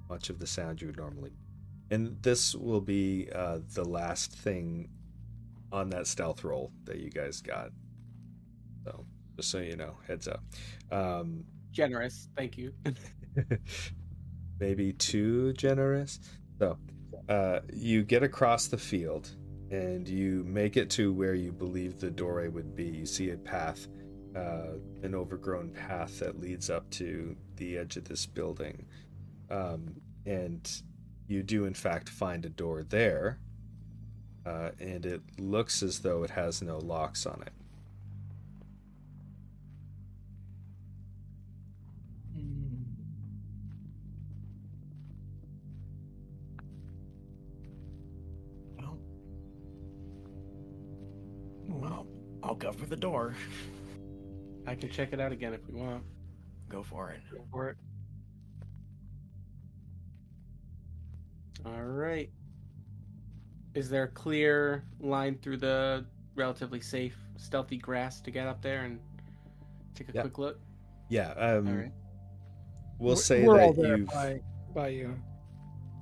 much of the sound you would normally and this will be uh, the last thing on that stealth roll that you guys got. So, just so you know, heads up. Um, Generous, thank you. maybe too generous. So, uh, you get across the field and you make it to where you believe the doorway would be. You see a path, uh, an overgrown path that leads up to the edge of this building. Um, and you do, in fact, find a door there. Uh, and it looks as though it has no locks on it. Well, well, I'll cover the door. I can check it out again if we want. Go for it. Go for it. All right. Is there a clear line through the relatively safe, stealthy grass to get up there and take a Yeah. quick look? Yeah. Um, All right. We'll We're- say we're all that there you've. by, by you.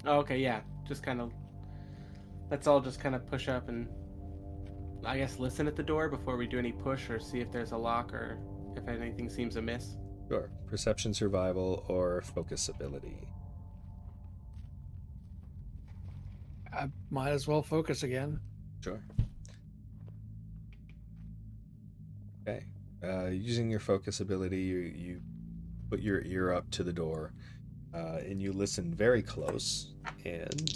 Oh, okay, yeah. Just kind of. Let's all just kind of push up and, I guess, listen at the door before we do any push or see if there's a lock or if anything seems amiss. Sure. Perception, survival, or focus ability. I might as well focus again. Sure. Okay. Uh, using your focus ability, you, you put your ear up to the door uh, and you listen very close. And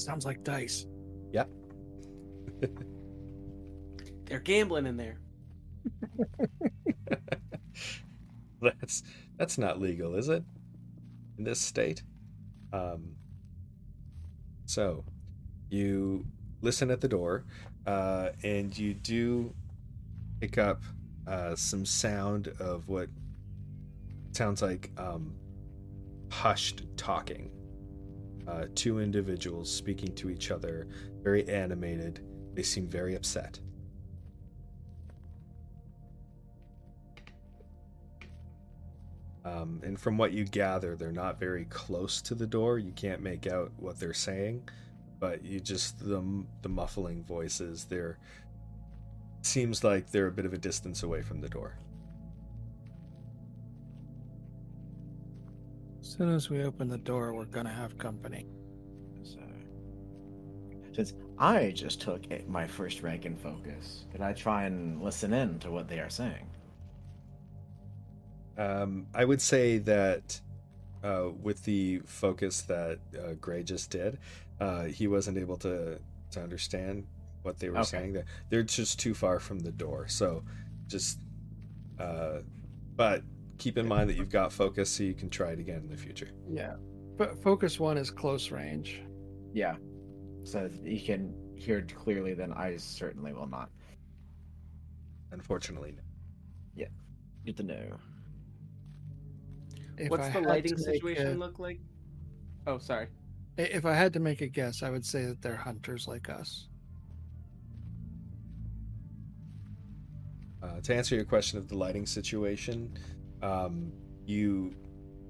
Sounds like dice. Yep. They're gambling in there. that's that's not legal, is it? In this state. Um, so, you listen at the door, uh, and you do pick up uh, some sound of what sounds like um, hushed talking. Uh, two individuals speaking to each other, very animated. They seem very upset. Um, and from what you gather, they're not very close to the door. You can't make out what they're saying, but you just the the muffling voices. They're seems like they're a bit of a distance away from the door. As soon as we open the door, we're gonna have company. So, since I just took my first rank in focus, could I try and listen in to what they are saying? Um, I would say that uh, with the focus that uh, Gray just did, uh, he wasn't able to to understand what they were Okay. saying. That they're just too far from the door. So, just, uh, but keep in mind that you've got focus, so you can try it again in the future. Yeah. But focus one is close range. Yeah. So you can hear it clearly, then I certainly will not. Unfortunately, no. Good to know. If What's I the lighting situation a- look like? Oh, sorry. If I had to make a guess, I would say that they're hunters like us. Uh, to answer your question of the lighting situation, um, you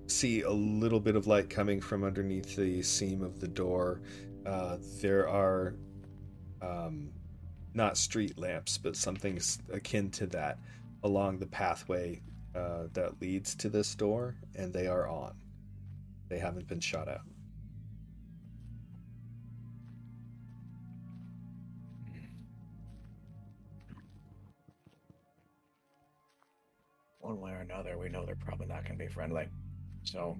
see a little bit of light coming from underneath the seam of the door. Uh, there are um, not street lamps, but something akin to that along the pathway uh, that leads to this door, and they are on. They haven't been shot out. One way or another, we know they're probably not going to be friendly. So,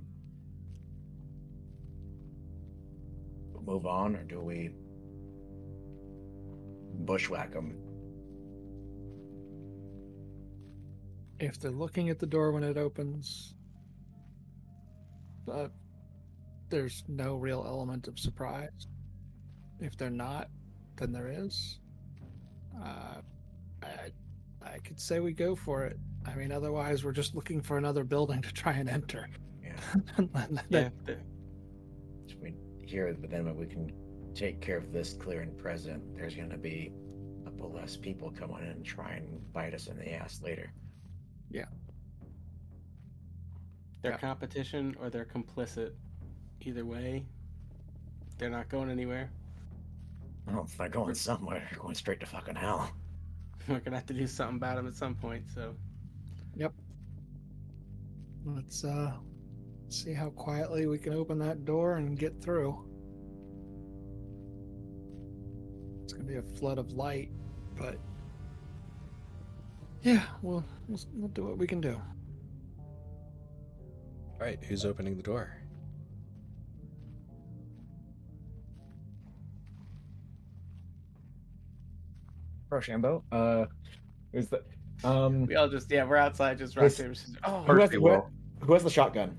move on, or do we bushwhack them? If they're looking at the door when it opens, uh, there's no real element of surprise. If they're not, then there is. Uh, I, I could say we go for it. I mean, otherwise, we're just looking for another building to try and enter. Yeah. Yeah. the- we hear, but then when we can take care of this clear and present, there's going to be a couple less people coming in and try and bite us in the ass later. Their Yeah. competition or they're complicit. Either way, they're not going anywhere. Well, if they're going somewhere, they're going straight to fucking hell. We're gonna have to do something about them at some point. So Yep. Let's uh see how quietly we can open that door and get through. It's gonna be a flood of light, but yeah, we'll we'll, we'll do what we can do. All right, who's opening the door? Rochambeau, uh, is the um we all just yeah, we're outside just rock This- paper scissors. Oh, who has, Percy who, who has the shotgun?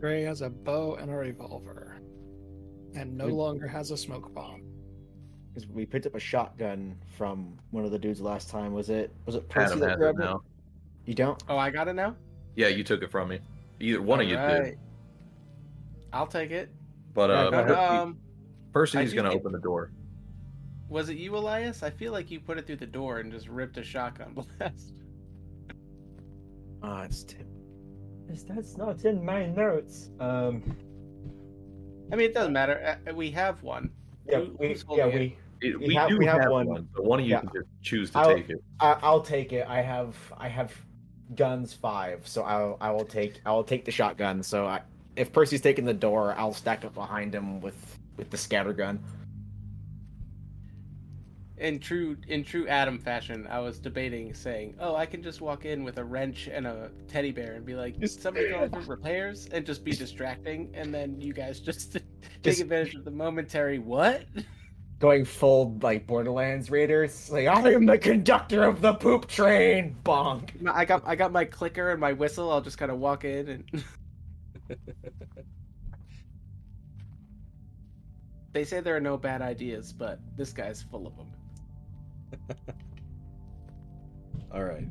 Gray has a bow and a revolver, and no longer has a smoke bomb. Because we picked up a shotgun from one of the dudes last time. Was it was it Percy Adam that has grabbed it? now. You don't? Oh, I got it now. Yeah, you took it from me. Either one of you did. I'll take it. But uh, go But, um, Percy's gonna open the door. was it you, Elias? I feel like you put it through the door and just ripped a shotgun blast. Ah, it's Tim. That's not in my notes. Um, I mean, it doesn't matter. Uh, We have one. yeah, Who- we, yeah, it? we. It- We we have- do we have have one. one, but one of you Yeah. can just choose to I'll- take it. I, I'll take it. I have I have guns five, so I'll I will take I will take the shotgun. So I, if Percy's taking the door, I'll stack up behind him with with the scatter gun. In true in true Adam fashion, I was debating saying, "Oh, I can just walk in with a wrench and a teddy bear and be like, Just- somebody going for repairs," and just be distracting, and then you guys just take Just- advantage of the momentary what? Going full like Borderlands Raiders, like I am the conductor of the poop train. Bonk. I got I got my clicker and my whistle. I'll just kind of walk in and. they say there are no bad ideas, but this guy's full of them. All right.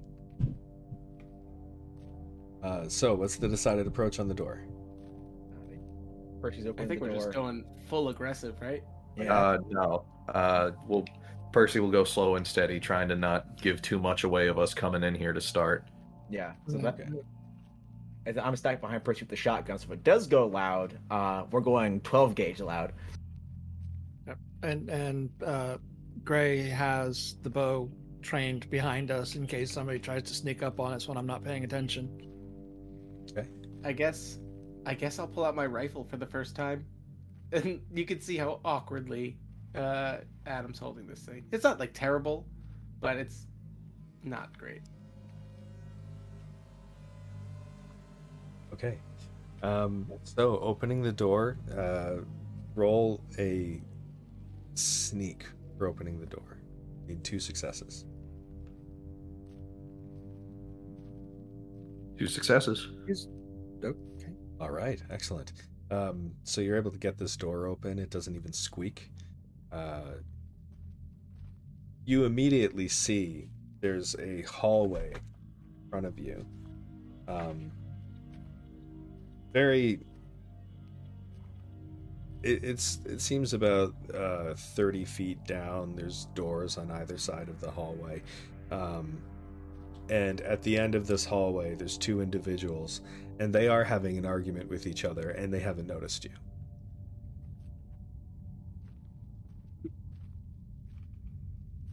Uh, so, what's the decided approach on the door? Percy's I opening think the we're door. just going full aggressive, right? Yeah. Uh, no. Uh, well, Percy will go slow and steady, trying to not give too much away of us coming in here to start. Yeah. So that, Okay. as I'm stacked behind Percy with the shotgun. So if it does go loud, uh, we're going 12 gauge loud. and and uh, Gray has the bow trained behind us in case somebody tries to sneak up on us when I'm not paying attention. Okay. I guess I guess I'll pull out my rifle for the first time. And you can see how awkwardly uh Adam's holding this thing. It's not like terrible, but it's not great. Okay. Um, so, opening the door, uh, roll a sneak for opening the door. Need two successes. Two successes. Okay. All right, excellent. Um, so you're able to get this door open. It doesn't even squeak. Uh, you immediately see there's a hallway in front of you. Um, very. It, it's it seems about uh, thirty feet down. There's doors on either side of the hallway. Um, and at the end of this hallway, there's two individuals and they are having an argument with each other and they haven't noticed you.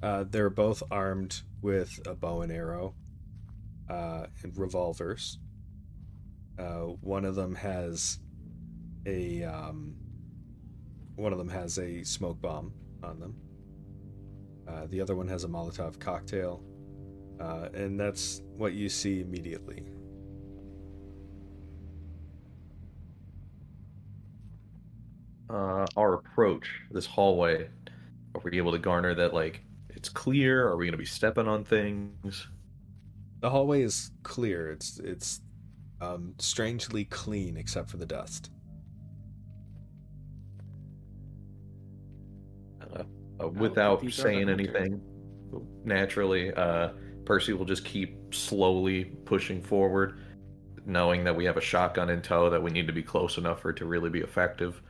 Uh, they're both armed with a bow and arrow uh, and revolvers. Uh, one of them has a um, one of them has a smoke bomb on them. Uh, the other one has a Molotov cocktail, uh, and that's what you see immediately. Uh, our approach, this hallway, are we able to garner that, like, it's clear? Are we going to be stepping on things? The hallway is clear. It's it's um, strangely clean except for the dust. Uh, without these are the saying anything, naturally, uh, Percy will just keep slowly pushing forward, knowing that we have a shotgun in tow that we need to be close enough for it to really be effective,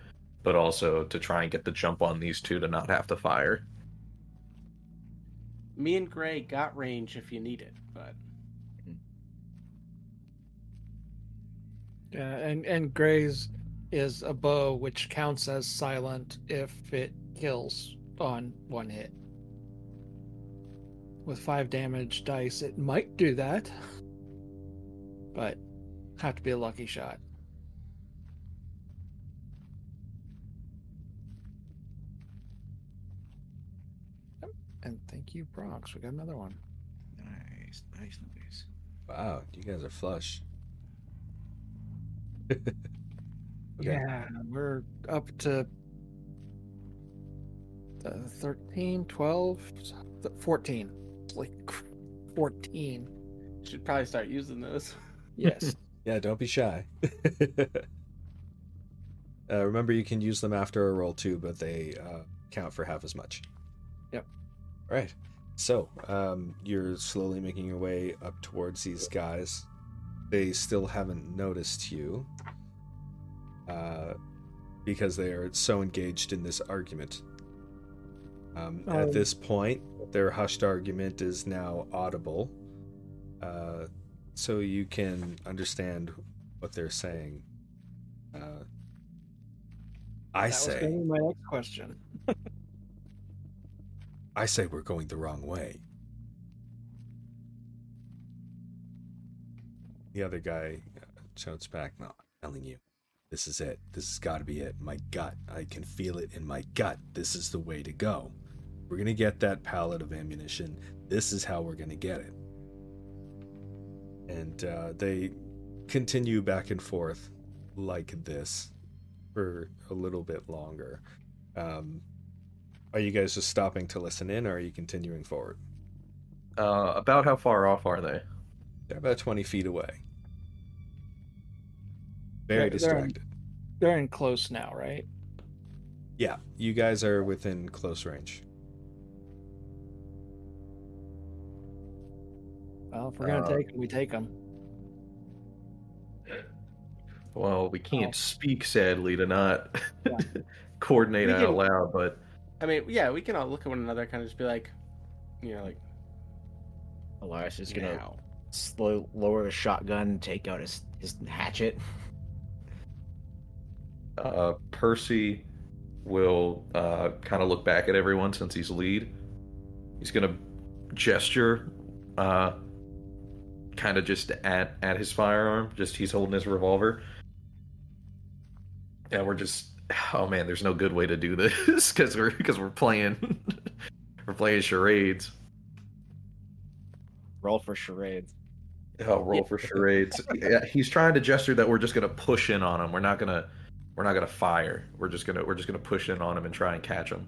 but also to try and get the jump on these two to not have to fire. Me and Gray got range if you need it, but Yeah, and and Gray's is a bow which counts as silent if it kills on one hit. With five damage dice, it might do that, but have to be a lucky shot. Yep, And thank you, Bronx. We got another one. Nice, nice, nice. Wow, you guys are flush. Okay. Yeah, we're up to uh, 13, 12, th- 14. It's like 14. should probably start using those. Yes. Yeah, don't be shy. uh, remember, you can use them after a roll too, but they uh, count for half as much. Yep. All right. So um, you're slowly making your way up towards these guys. They still haven't noticed you uh, because they are so engaged in this argument. Um, Oh. At this point, their hushed argument is now audible, uh, so you can understand what they're saying. Uh, I that was say. gonna be my next question. I say we're going the wrong way. The other guy uh, shouts back, No, I'm telling you, this is it. This has got to be it. My gut. I can feel it in my gut. This is the way to go. We're going to get that pallet of ammunition. This is how we're going to get it. And uh, they continue back and forth like this for a little bit longer. Um, are you guys just stopping to listen in, or are you continuing forward? Uh, about how far off are they? They're about 20 feet away. Very They're- they're in- They're in close now, right? Yeah, you guys are within close range. Well, if we're gonna Uh, take them, we take them. Well, we can't Oh. speak sadly to not Yeah. coordinate We out can- loud, but I mean, yeah, we can all look at one another, kind of just be like, you know, like Elias is gonna now. slow lower the shotgun, take out his his hatchet. uh, Percy will uh, kind of look back at everyone since he's lead. He's gonna gesture, uh, kind of just at at his firearm. Just he's holding his revolver. And we're just, oh man, there's no good way to do this because we're because we're playing, we're playing charades. Roll for charades. Oh, roll for charades. yeah, he's trying to gesture that we're just gonna push in on him. We're not gonna, we're not gonna fire. We're just gonna, we're just gonna push in on him and try and catch him.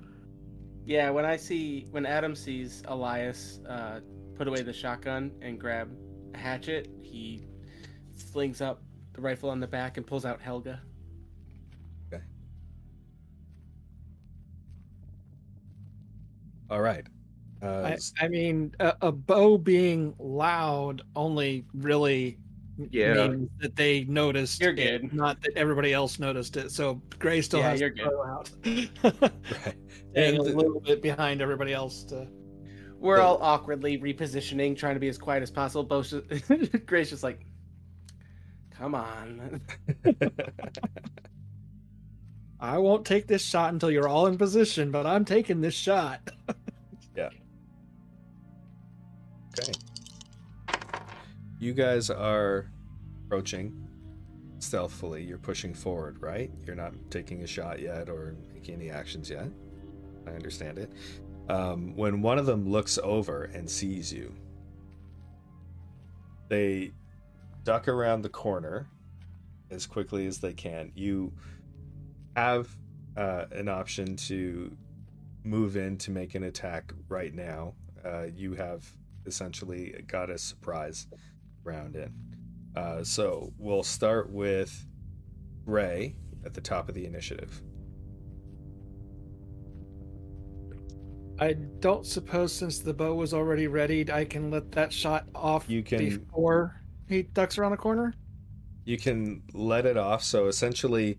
Yeah, when I see when Adam sees Elias uh, put away the shotgun and grab a hatchet, he slings up the rifle on the back and pulls out Helga. Okay. All right. Uh, I, s- I mean, a, a bow being loud only really Yeah. means that they noticed You're it, good. not that everybody else noticed it. So Gray still Yeah, has you're the good. bow out, right. staying a little bit behind everybody else. To We're all awkwardly repositioning, trying to be as quiet as possible. Both Gray's just like, "Come on." I won't take this shot until you're all in position, but I'm taking this shot. Yeah. Okay. You guys are approaching stealthily. You're pushing forward, right? You're not taking a shot yet or making any actions yet. I understand it. Um, when one of them looks over and sees you, they duck around the corner as quickly as they can. You have uh, an option to move in to make an attack right now. Uh, you have essentially got a surprise round in. Uh, so we'll start with Ray at the top of the initiative. I don't suppose since the bow was already readied, I can let that shot off You can- before he ducks around the corner. You can let it off. So essentially,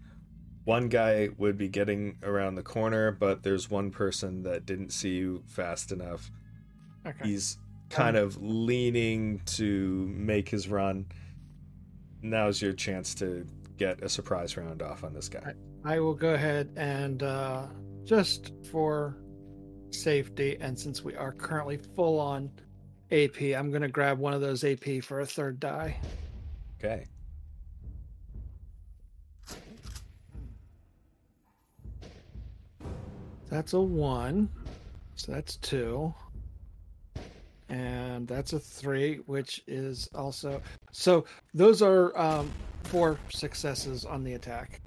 one guy would be getting around the corner, but there's one person that didn't see you fast enough. Okay. He's kind of leaning to make his run. Now's your chance to get a surprise round off on this guy. I will go ahead and uh, just for safety, and since we are currently full on AP, I'm going to grab one of those AP for a third die. Okay. That's a one, so that's two, and that's a three, which is also so. Those are um, four successes on the attack.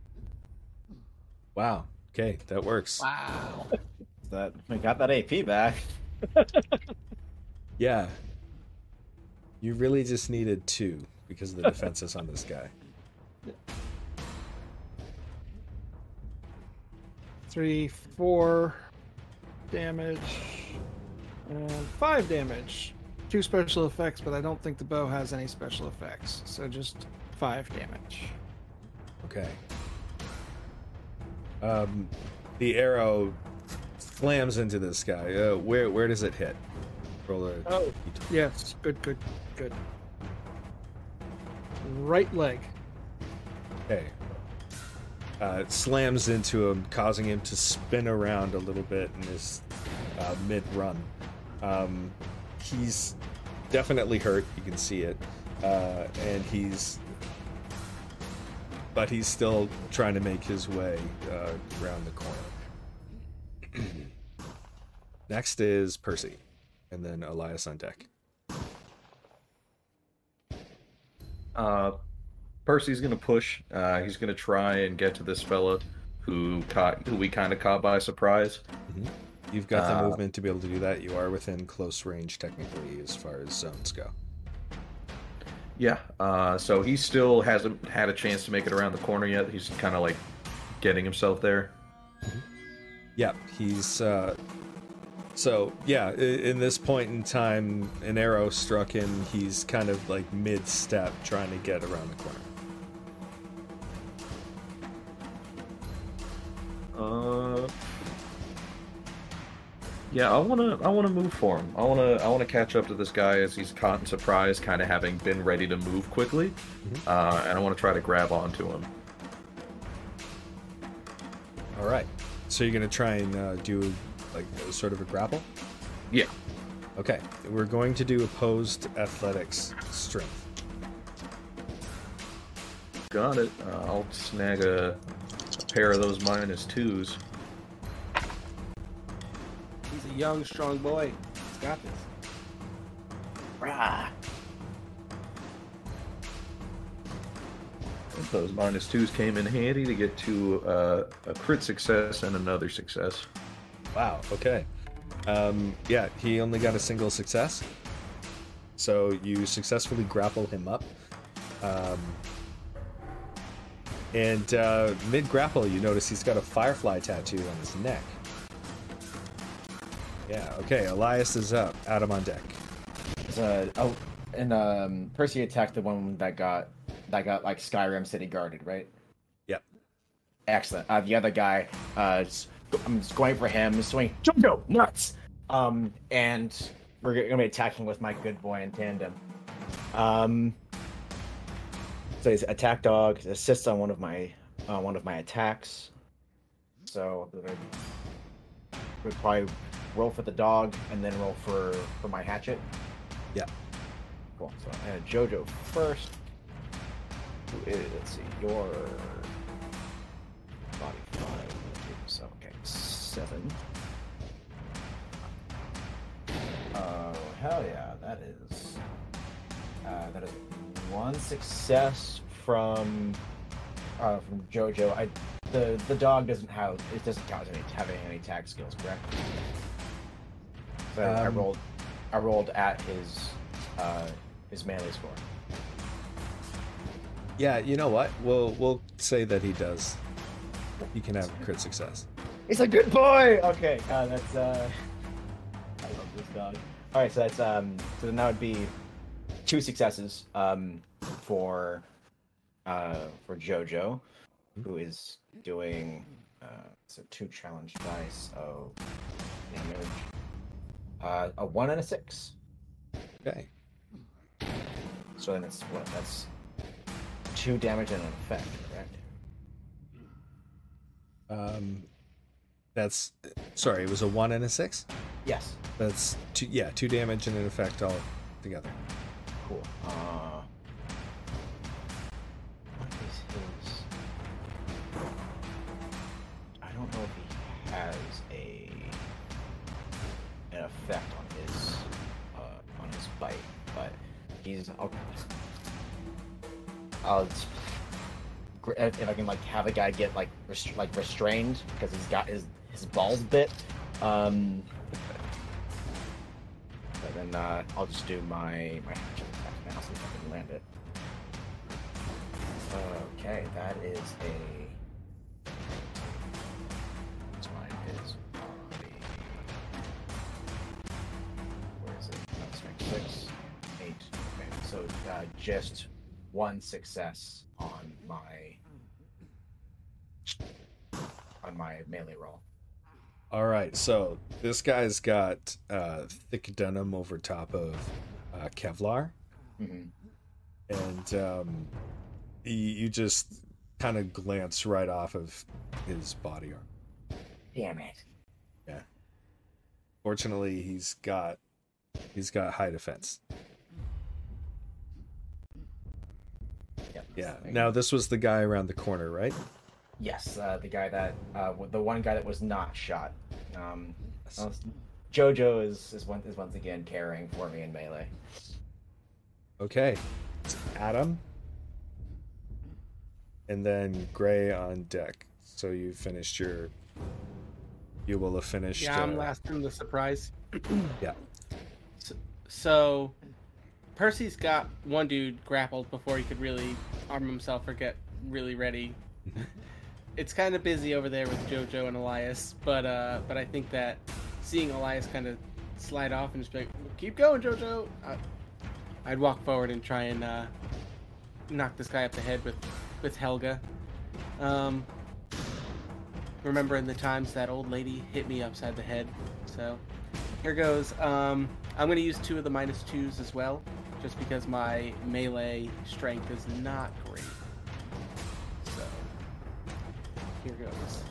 Wow. Okay, that works. Wow. That we got that AP back. Yeah. You really just needed two because of the defenses on this guy. Three, four damage. And five damage. Two special effects, but I don't think the bow has any special effects. So just five damage. Okay. Um, the arrow slams into this guy. Uh, where where does it hit? Roll a. Oh. Yes, good, good, good. Right leg. Okay. Uh, it slams into him, causing him to spin around a little bit in his uh, mid run. Um, he's definitely hurt. You can see it, uh, and he's, but he's still trying to make his way uh, around the corner. Next is Percy, and then Elias on deck. Uh, Percy's gonna push. Uh, he's gonna try and get to this fella who caught, who we kind of caught by surprise. You've got the Uh, movement to be able to do that. You are within close range, technically, as far as zones go. Yeah. Uh, so he still hasn't had a chance to make it around the corner yet. He's kind of like getting himself there. Yeah, he's uh so yeah, in this point in time an arrow struck him. He's kind of like mid-step trying to get around the corner. Uh, yeah, I wanna, I wanna move for him. I wanna, I wanna catch up to this guy as he's caught in surprise, kind of having been ready to move quickly, uh, and I want to try to grab onto him. All right. So you're going to try and uh, do like a sort of a grapple? Yeah. Okay. We're going to do opposed athletics strength. Got it. Uh, I'll snag a, a pair of those minus twos. He's a young, strong boy. He's got this. Rah. Those minus twos came in handy to get to uh, a crit success and another success. Wow. Okay. Um, yeah, he only got a single success. So you successfully grapple him up. Um, and uh, mid grapple, you notice he's got a firefly tattoo on his neck. Yeah. Okay. Elias is up. Adam on deck. A- oh, and um, Percy attacked the one that got that got like Skyrim City guarded, right? Yep. Excellent. Uh, the other guy, uh, I'm just going for him, swing, Jojo, nuts. Um, and we're gonna be attacking with my good boy in tandem. Um, so he's attack dog assists on one of my uh, one of my attacks. So we'd probably roll for the dog and then roll for for my hatchet. Yeah. Cool. So I had Jojo first. Who is let's see, your body five. Seven. Oh hell yeah, that is uh, that is one success from uh, from Jojo. I the the dog doesn't have it doesn't count any having any tag skills, correct? So I Um, rolled I rolled at his uh, his melee score. Yeah. You know what? We'll we'll say that he does. You can have crit success. He's a good boy. Okay, uh, that's uh, I love this dog. All right, so that's um, so then that would be two successes um for uh for Jojo, who is doing uh so two challenge dice of damage. Uh, a one and a six. Okay. So then it's what? That's two damage and an effect, correct? Um, that's sorry. It was a one and a six. Yes. That's two. Yeah, two damage and an effect all together. Cool. Uh, what is his? I don't know if he has a an effect on his uh, on his bite, but he's. I'll, I'll if if I can like have a guy get like rest- like restrained because he's got his its balls bit. Um, but then uh, I'll just do my my hatchet attack now so I can land it. Okay, that is a. So just one success on my on my melee roll. All right, so this guy's got uh, thick denim over top of uh, Kevlar, hmm and um, you, you just kind of glance right off of his body armor. Damn it! Yeah. Fortunately, he's got he's got high defense. Yep, Yeah. Now this was the guy around the corner, right? Yes, uh, the guy that uh, the one guy that was not shot. Um, well, Jojo is is, one, is once again carrying for me in melee. Okay. Adam. And then Gray on deck. So you finished your. You will have finished. Yeah, I'm uh, last from the surprise. Yeah. So, so, Percy's got one dude grappled before he could really arm himself or get really ready. it's kind of busy over there with JoJo and Elias, but uh, but I think that seeing Elias kind of slide off and just like, "Keep going, JoJo," I, I'd walk forward and try and uh, knock this guy up the head with with Helga. Um, remembering the times that old lady hit me upside the head. So here goes. Um, I'm to use two of the minus twos as well, just because my melee strength is not great. Here goes.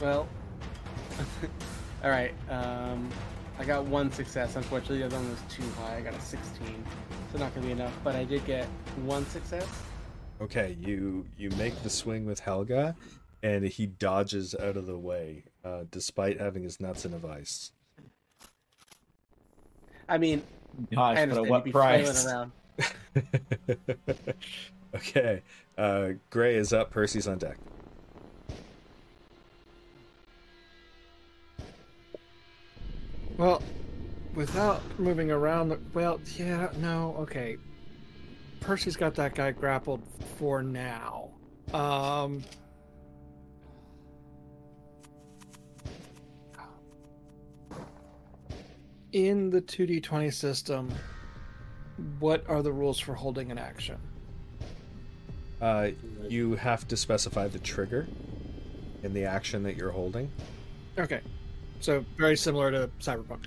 Well, all right. Um, I got one success. Unfortunately, the other one was too high. I got a 16, so not going to be enough. But I did get one success. Okay, you you make the swing with Helga, and he dodges out of the way, uh, despite having his nuts in a vice. I mean, Gosh, I understand but at what price? okay, uh, Gray is up. Percy's on deck. Well, without moving around, the- well, yeah, no, okay. Percy's got that guy grappled for now. Um, in the 2d20 system, what are the rules for holding an action? Uh, you have to specify the trigger in the action that you're holding. Okay, so very similar to Cyberpunk.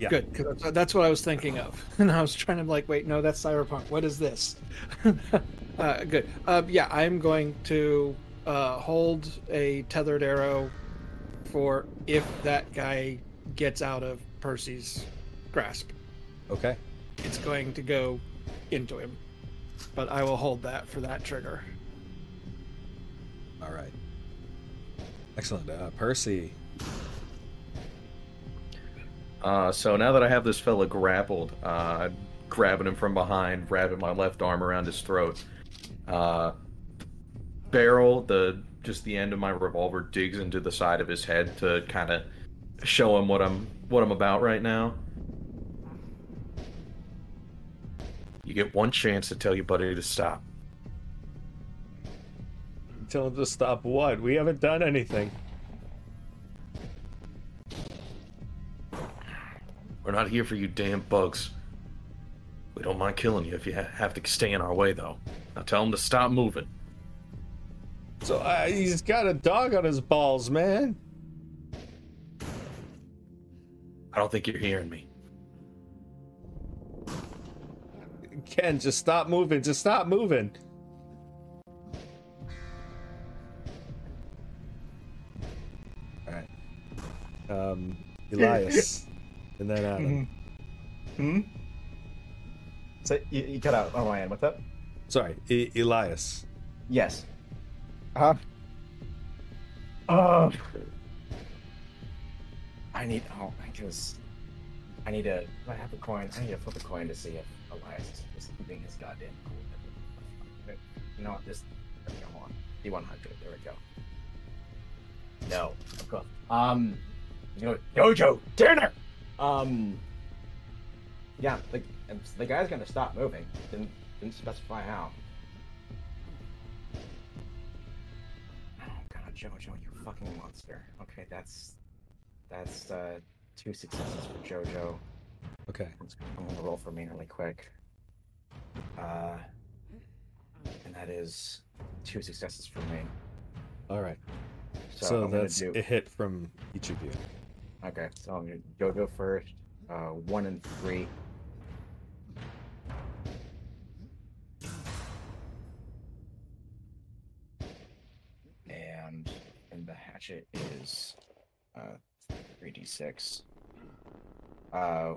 Yeah. Good, because that's, that's what I was thinking of, and I was trying to like, wait, no, that's Cyberpunk. What is this? uh, good. Uh, yeah, I'm going to uh, hold a tethered arrow for if that guy gets out of Percy's grasp. Okay. It's going to go into him, but I will hold that for that trigger. All right. Excellent. Uh, Percy. Uh, so now that I have this fella grappled, uh, grabbing him from behind, wrapping my left arm around his throat. Uh, barrel, the just the end of my revolver digs into the side of his head to kind of show him what I'm what I'm about right now. You get one chance to tell your buddy to stop. Tell him to stop what? We haven't done anything. We're not here for you damn bugs. We don't mind killing you if you ha- have to stay in our way, though. Now tell him to stop moving. So uh, he's got a dog on his balls, man. I don't think you're hearing me. Ken, just stop moving. Just stop moving. All right. Um, Elias, and then Adam. Hmm. So you, you cut out on my end. What's up? Sorry, e- Elias. Yes. Huh? Oh. I need. Oh, because I need to. I have a coin. I need to flip a coin to see if Elias is just keeping his goddamn cool. You know what? This. Go. Hold on. D100. There we go. No. Um. You know, Dojo dinner. Um. Yeah. The the guy's gonna stop moving. Didn't didn't specify how. Oh god, Jojo, you fucking monster. Okay, that's that's uh two successes for Jojo. Okay. I'm gonna roll for me really quick. Uh, and that is two successes for me. All right. So, So, that's do. a hit from each of you. Okay, so I'm gonna go go first. Uh, one and three. And and the hatchet is uh three d six. Uh,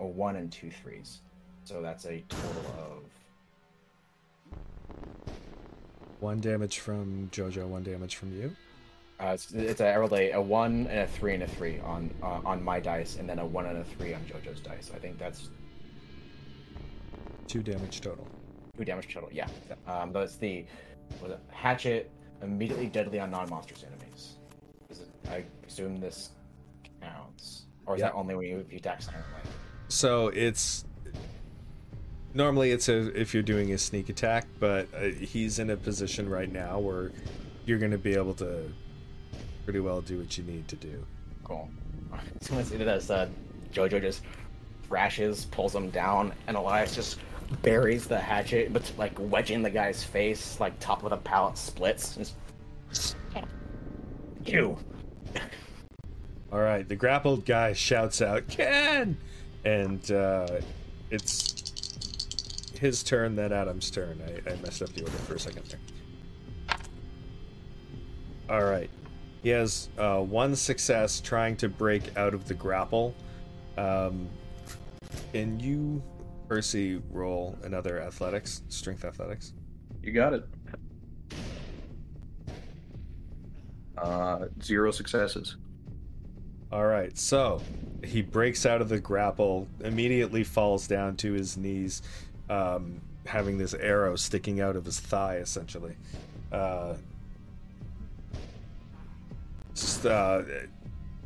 a one and two threes. So that's a total of One damage from Jojo, one damage from you. uh, it's, it's a rolled a, a one and a three and a three on uh, on my dice, and then a one and a three on JoJo's dice. I think that's Two damage total. Two damage total, yeah. Um, but it's the was it hatchet immediately deadly on non-monsters enemies. Is it, I assume this counts, or is Yeah. that only when you you attack silently? So it's normally it's a if you're doing a sneak attack, but uh, he's in a position right now where you're going to be able to pretty well do what you need to do. Cool. So once it does, uh, JoJo just thrashes, pulls him down, and Elias just buries the hatchet, but like wedging the guy's face, like top of the pallet splits. Just... You. All right, the grappled guy shouts out, "Ken!" and uh, it's his turn, then Adam's turn. I, I messed up the order for a second there. All right, he has uh, one success trying to break out of the grapple. Um, can you, Percy, roll another athletics, strength athletics? You got it. Uh, zero successes. All right, so he breaks out of the grapple, immediately falls down to his knees, um, having this arrow sticking out of his thigh, essentially. Uh, just uh,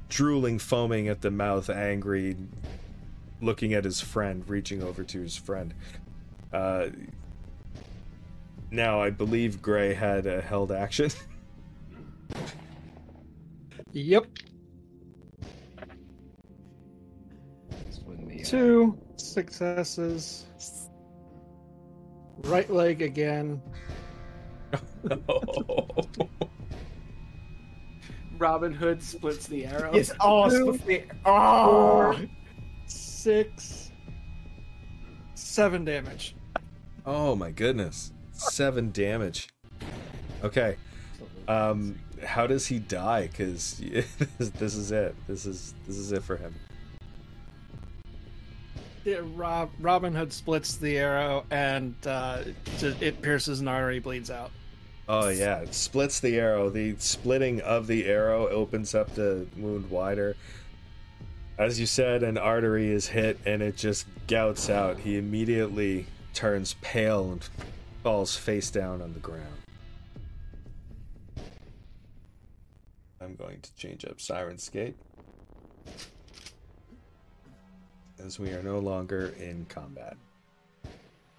drooling, foaming at the mouth, angry, looking at his friend, reaching over to his friend. Uh, now, I believe Gray had a held action. Yep. That's when the, uh, Two successes. Right leg again. Robin Hood splits the arrow. Yes. Oh, Two, splits the- oh. Six. Seven damage. Oh my goodness. Seven damage. Okay. Um how does he die? Cuz this, this is it. This is this is it for him. Rob, Robin Hood splits the arrow and uh, it pierces an artery, bleeds out. Oh yeah, it splits the arrow. The splitting of the arrow opens up the wound wider. As you said, an artery is hit and it just gouts out. He immediately turns pale and falls face down on the ground. I'm going to change up Siren's Gate. As we are no longer in combat.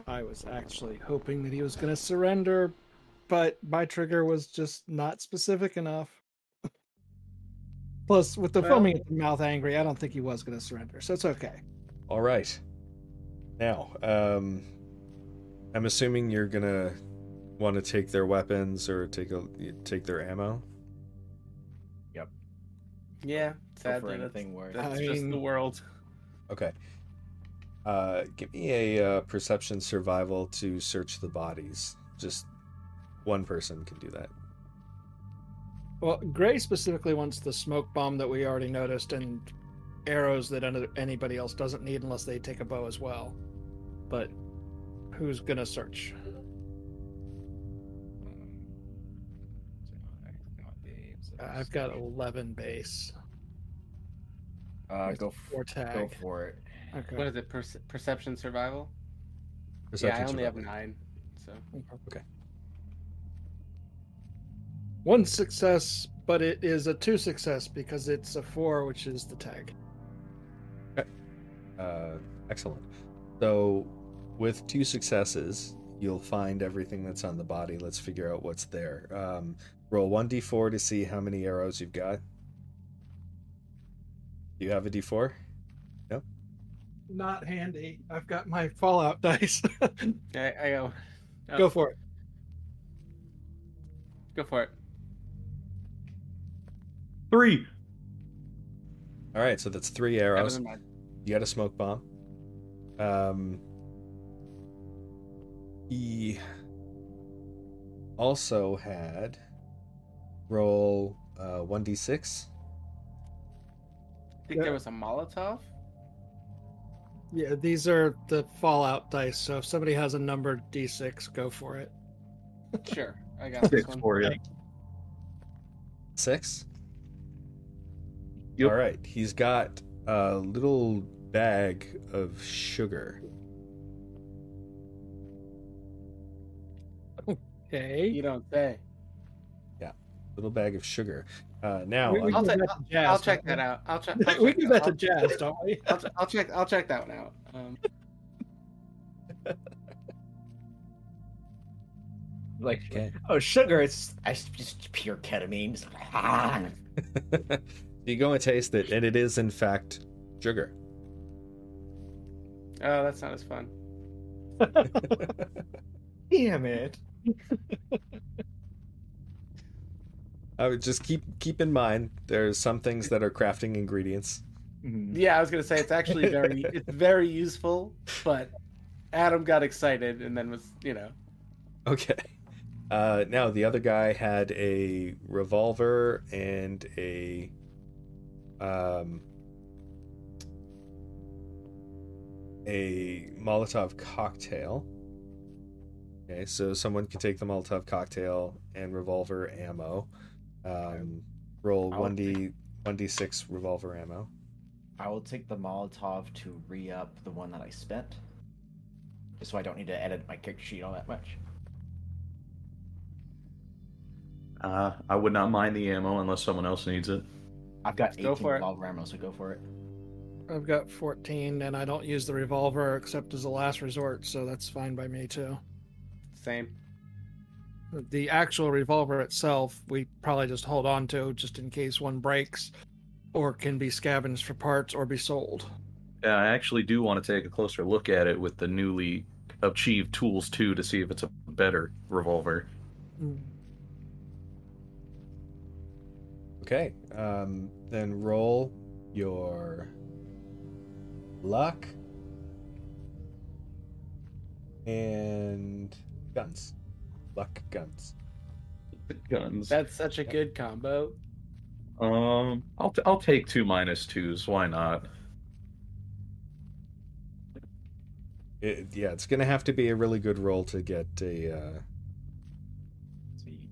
I was actually hoping that he was going to surrender, but my trigger was just not specific enough. Plus, with the Well- foaming at the mouth angry, I don't think he was going to surrender, so it's okay. All right. Now, um, I'm assuming you're gonna want to take their weapons or take a take their ammo. Yep. Yeah, Go for sadly, that's, anything worse. that's I just the world. Okay. Uh, give me a uh, perception survival to search the bodies. Just one person can do that. Well, Gray specifically wants the smoke bomb that we already noticed and arrows that anybody else doesn't need unless they take a bow as well. But who's going to search? I've got 11 base. Uh, go Or f- tag. go for it. Okay. What is it? Perce- perception survival? Perception yeah, I only have nine. So okay. One success, but it is a two success because it's a four, which is the tag. Okay. Uh, excellent. So, with two successes, you'll find everything that's on the body. Let's figure out what's there. Um, roll one d4 to see how many arrows you've got. Do you have a d4? No. not handy. I've got my Fallout dice. I, I go. oh, Go for it. Go for it. Three. All right, so that's three arrows. than. You got a smoke bomb. Um, he also had roll uh, 1d6. I think Yeah. there was a Molotov. Yeah, these are the Fallout dice. So if somebody has a numbered D6, go for it. Sure, I got this Six one. for you. Six? Yep. All right, he's got a little bag of sugar. Okay. You don't say. Yeah, little bag of sugar. Uh, now, We- we I'm- I'll, give ta- that to I'll, Jazz, I'll check that out. I'll, check. I'll we check give that to Jazz, don't we? I'll, ch- I'll check. I'll check that one out. Um, Like, Okay. oh, sugar, it's, it's just pure ketamine. It's like, ah. you go and taste it, and it is in fact sugar. oh, that's not as fun. Damn it. I would just keep keep in mind there's some things that are crafting ingredients. Mhm. Yeah, I was gonna say it's actually very, it's very useful. But Adam got excited and then was, you know, Okay. Uh, now the other guy had a revolver and a um a Molotov cocktail. Okay, so someone can take the Molotov cocktail and revolver ammo. Um, roll one d one d six revolver ammo. I will take the Molotov to re up the one that I spent. Just so I don't need to edit my character sheet all that much. Uh, I would not mind the ammo unless someone else needs it. I've got 18 Go for it. revolver ammo, so go for it. I've got 14, and I don't use the revolver except as a last resort, so that's fine by me too. same. The actual revolver itself, we probably just hold on to just in case one breaks or can be scavenged for parts or be sold. Yeah, I actually do want to take a closer look at it with the newly achieved tools too to see if it's a better revolver. Okay. Um, then roll your luck and guns. Luck guns. Guns. That's such a good combo. Um, I'll t- I'll take two minus twos. Why not? It, yeah, it's gonna have to be a really good roll to get a. Uh, Let's see.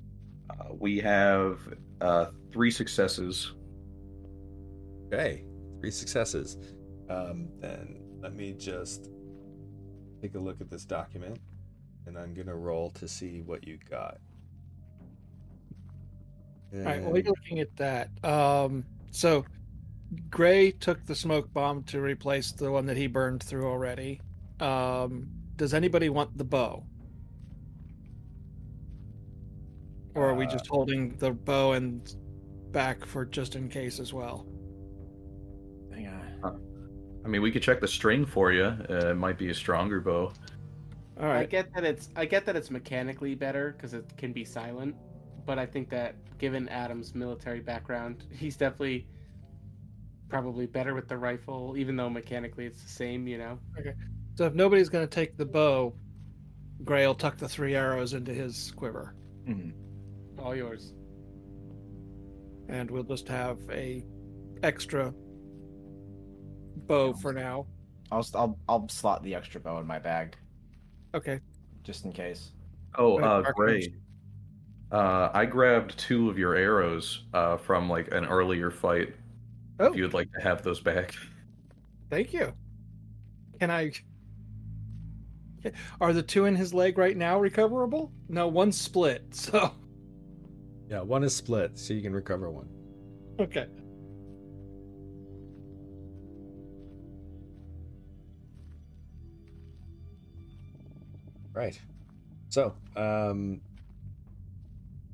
Uh, we have uh, three successes. okay, three successes. Um, then let me just take a look at this document, and I'm gonna roll to see what you got. All right, while And- you're looking at that, um, so Gray took the smoke bomb to replace the one that he burned through already. Um, does anybody want the bow? Or are we just holding the bow and back for just in case as well? Hang on. I mean, we could check the string for you. Uh, it might be a stronger bow. All I get that it's I get that it's mechanically better because it can be silent, but I think that given Adam's military background, he's definitely probably better with the rifle, even though mechanically it's the same. You know. Okay. So if nobody's going to take the bow, Gray will tuck the three arrows into his quiver, Mhm. All yours. and we'll just have a extra bow for now. I'll, I'll I'll slot the extra bow in my bag Okay. just in case. Oh, Right, uh, Mark Gray. Uh, I grabbed two of your arrows uh, from like an earlier fight. Oh, If you would like to have those back. thank you. Can I? Are the two in his leg right now recoverable? No, one's split. So yeah, one is split, so you can recover one. okay. Right. So, um,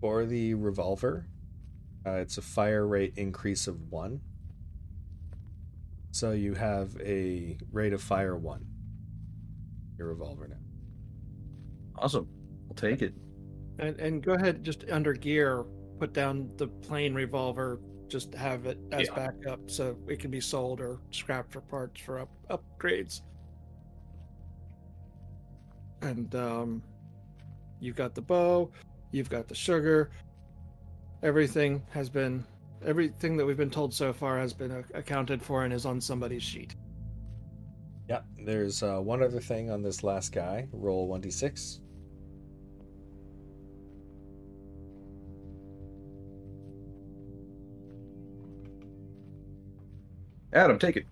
for the revolver, uh, it's a fire rate increase of one. So you have a rate of fire one. Your revolver now. Awesome. I'll take it. And and go ahead, just under gear, put down the plain revolver. Just have it as Yeah. backup, so it can be sold or scrapped for parts for up upgrades. And um, you've got the bow, you've got the sugar. Everything has been, everything that we've been told so far has been a- accounted for and is on somebody's sheet. Yeah. There's uh, one other thing on this last guy. Roll one d six. Adam, take it.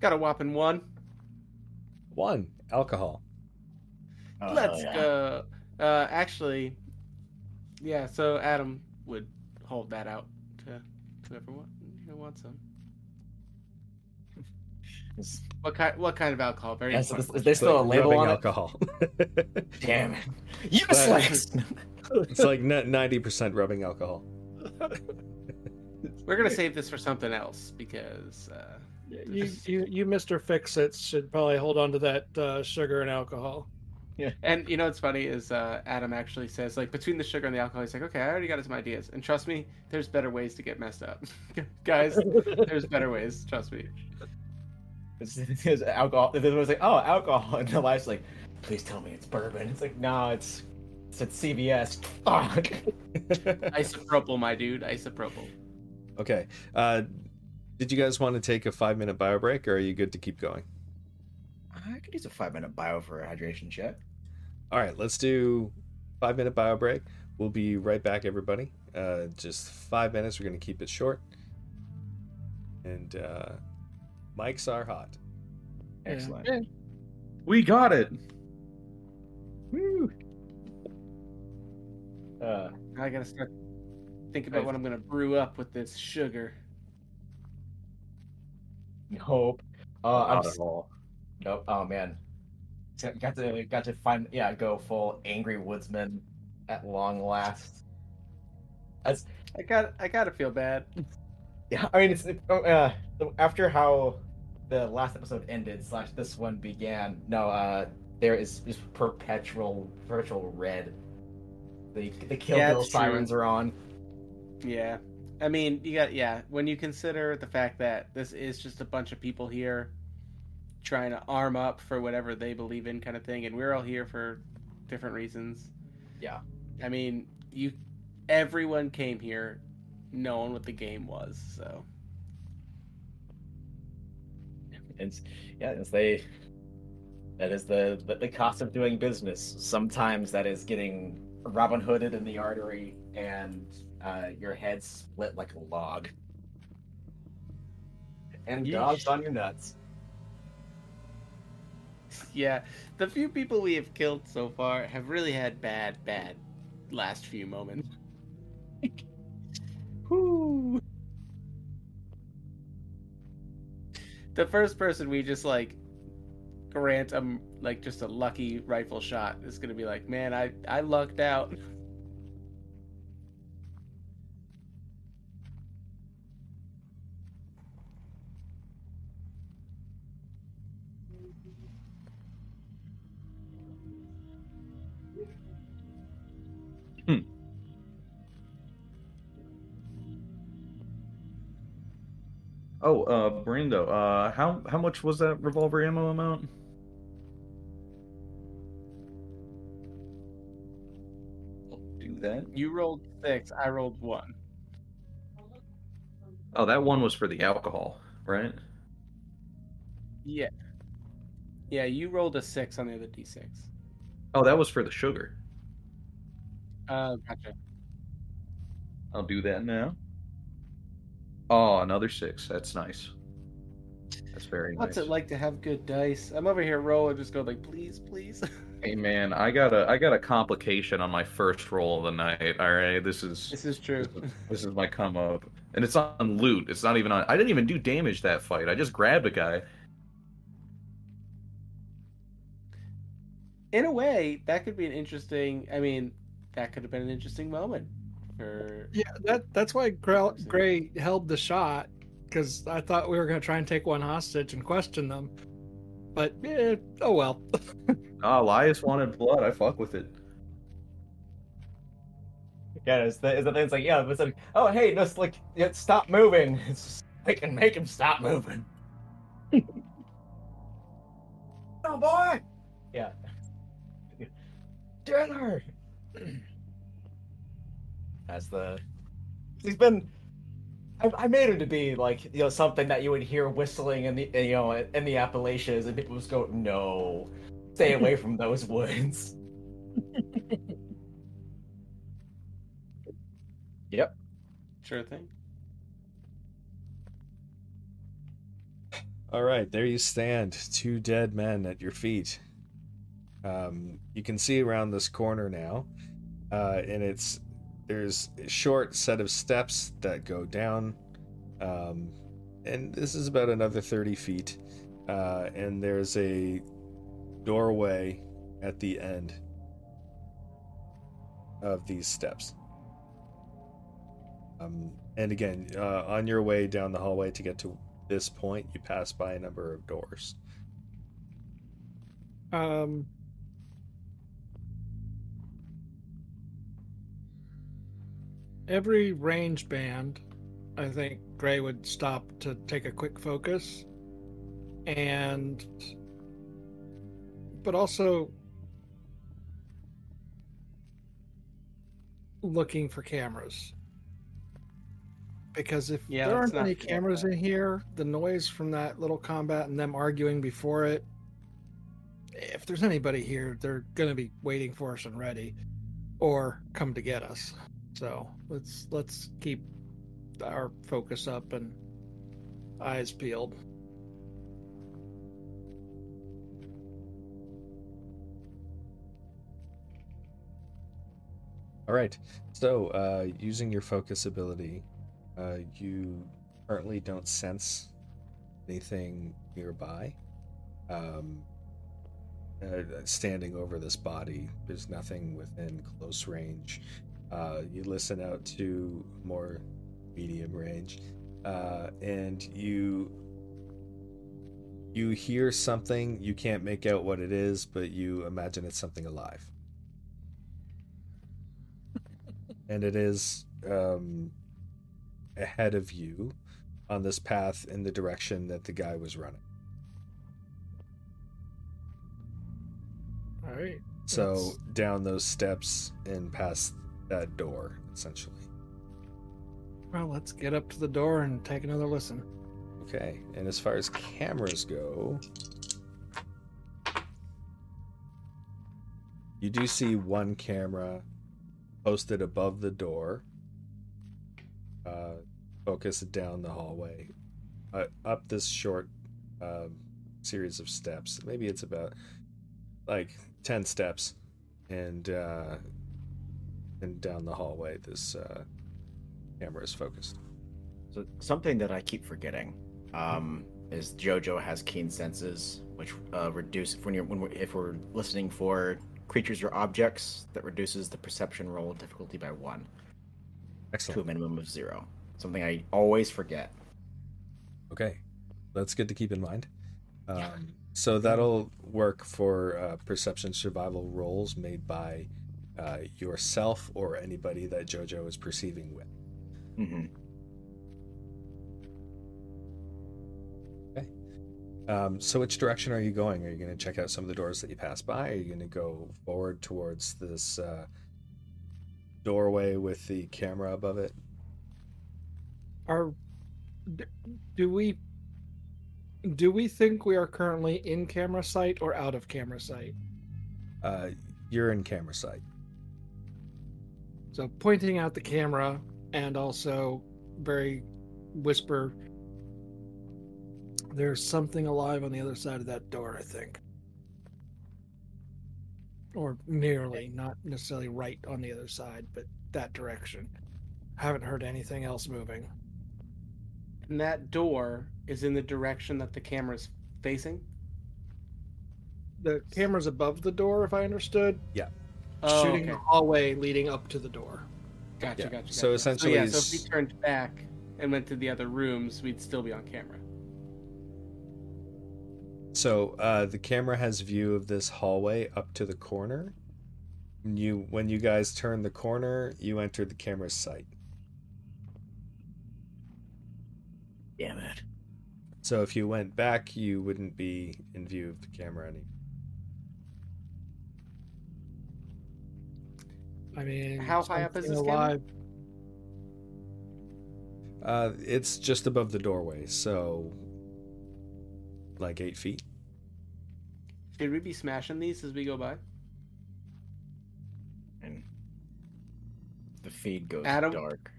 Got a whopping one. One alcohol. Oh, Let's yeah. go. Uh, actually, yeah. So Adam would hold that out to whoever want, you know, wants some. What kind? What kind of alcohol? Very is, important. is there still a Like label rubbing on alcohol. it? Damn it. Useless! it's like ninety percent rubbing alcohol. We're gonna save this for something else because uh, You, you, you, Mister Fix-Its, should probably hold on to that uh, sugar and alcohol. Yeah. And you know what's funny is uh, Adam actually says like between the sugar and the alcohol, he's like, okay, I already got some ideas, and trust me, there's better ways to get messed up, guys. There's better ways. Trust me. It's, it's alcohol. It was like, oh, alcohol. And the wife's like, please tell me it's bourbon. It's like, no, it's it's at CVS. Fuck. Isopropyl, my dude. Isopropyl. Okay. Uh, did you guys want to take a five minute bio break, or are you good to keep going? I could use a five minute bio for a hydration check. All right, let's do five minute bio break. We'll be right back, everybody. Uh, just five minutes. We're going to keep it short. And uh, mics are hot. Excellent. Yeah. We got it. Woo. Uh, I gotta start thinking about what I'm gonna brew up with this sugar. Nope. Uh, I'm Not s- at all. Nope. Oh man, Got- got to got to find yeah go full angry woodsman at long last. That's I got. I gotta feel bad. yeah. I mean it's oh, uh after how the last episode ended slash this one began. No, uh, there is just perpetual perpetual red. The the kill Yeah, bill it's true. sirens are on. Yeah. I mean, you got yeah. When you consider the fact that this is just a bunch of people here trying to arm up for whatever they believe in, kind of thing, and we're all here for different reasons. Yeah. I mean, you. Everyone came here knowing what the game was, so It's yeah, it's they. That is the, the the cost of doing business. Sometimes that is getting Robin Hooded in the artery and uh, your head split like a log. And Yeesh. dogs on your nuts. yeah. The few people we have killed so far have really had bad, bad last few moments. Whoo. The first person we just like grant um like just a lucky rifle shot is gonna be like, man, I I lucked out. Oh, uh, Brando, uh, how how much was that revolver ammo amount? Do that. You rolled six, I rolled one. Oh, that one was for the alcohol, right? Yeah. Yeah, you rolled a six on the other D six. Oh, that was for the sugar. Uh gotcha. I'll do that now. Oh, another six. That's nice. That's very nice. What's it like to have good dice? I'm over here rolling, just go like, please, please. Hey man, I got a I got a complication on my first roll of the night. All right, this is this is true. this is my come up, and it's on loot. It's not even on. I didn't even do damage that fight. I just grabbed a guy. In a way, that could be an interesting. I mean, that could have been an interesting moment for. Yeah, that that's why Gray, Gray held the shot because I thought we were going to try and take one hostage and question them. But eh, oh well. Ah, Elias wanted blood. I fuck with it. Yeah, it's the, it's the thing. It's like, yeah, it's like, oh, hey, just like, yeah, stop moving. It's just, I can make him stop moving. oh boy. Yeah. Dinner. That's the. He's been. I, I made him to be like you know something that you would hear whistling in the you know in the Appalachians and people just go no, stay away from those woods. yep. Sure thing. All right, there you stand, two dead men at your feet. Um, you can see around this corner now, uh, and it's there's a short set of steps that go down, um, and this is about another thirty feet, uh, and there's a doorway at the end of these steps. Um, and again, uh, on your way down the hallway to get to this point, you pass by a number of doors. Um, every range band, I think Gray would stop to take a quick focus, and but also looking for cameras. Because if Yeah, there aren't any cameras in here, the noise from that little combat and them arguing before it, if there's anybody here, they're gonna be waiting for us and ready, or come to get us. So let's let's keep our focus up and eyes peeled. All right. So, uh, using your focus ability, uh, you currently don't sense anything nearby. Um, uh, standing over this body, there's nothing within close range. Uh, you listen out to more medium range, uh, and you you hear something. You can't make out what it is, but you imagine it's something alive. and it is um, ahead of you on this path in the direction that the guy was running. All right. So down those steps and past that door, essentially. Well, let's get up to the door and take another listen. Okay. And as far as cameras go, you do see one camera posted above the door, uh, focused down the hallway, uh, up this short um series of steps. Maybe it's about like 10 steps and uh, and down the hallway this uh, camera is focused. So something that I keep forgetting um, is JoJo has keen senses, which uh, reduce when you're when we're, if we're listening for creatures or objects that reduces the perception roll difficulty by one to a minimum of zero. Something I always forget. Okay, that's good to keep in mind. Um, Yeah. So that'll work for uh, perception survival rolls made by uh, yourself or anybody that JoJo is perceiving with. hmm Um, so which direction are you going? Are you going to check out some of the doors that you pass by? Are you going to go forward towards this uh, doorway with the camera above it? Are do we do we think we are currently in camera sight or out of camera sight? Uh, you're in camera sight. So pointing out the camera and also very whisper. There's something alive on the other side of that door, I think. Or nearly, not necessarily right on the other side, but that direction. Haven't heard anything else moving. And that door is in the direction that the camera's facing. The camera's above the door, if I understood. Oh, shooting okay. the hallway leading up to the door. Gotcha, Yeah. gotcha. So gotcha. essentially yeah, so if we turned back, and went to the other rooms, we'd still be on camera. So uh, the camera has view of this hallway up to the corner. When you when you guys turn the corner, you enter the camera's sight. Damn it. So if you went back, you wouldn't be in view of the camera anymore. I mean, How high up is this camera? alive- Uh, it's just above the doorway, so like eight feet. Should we be smashing these as we go by? And the feed goes Adam? dark.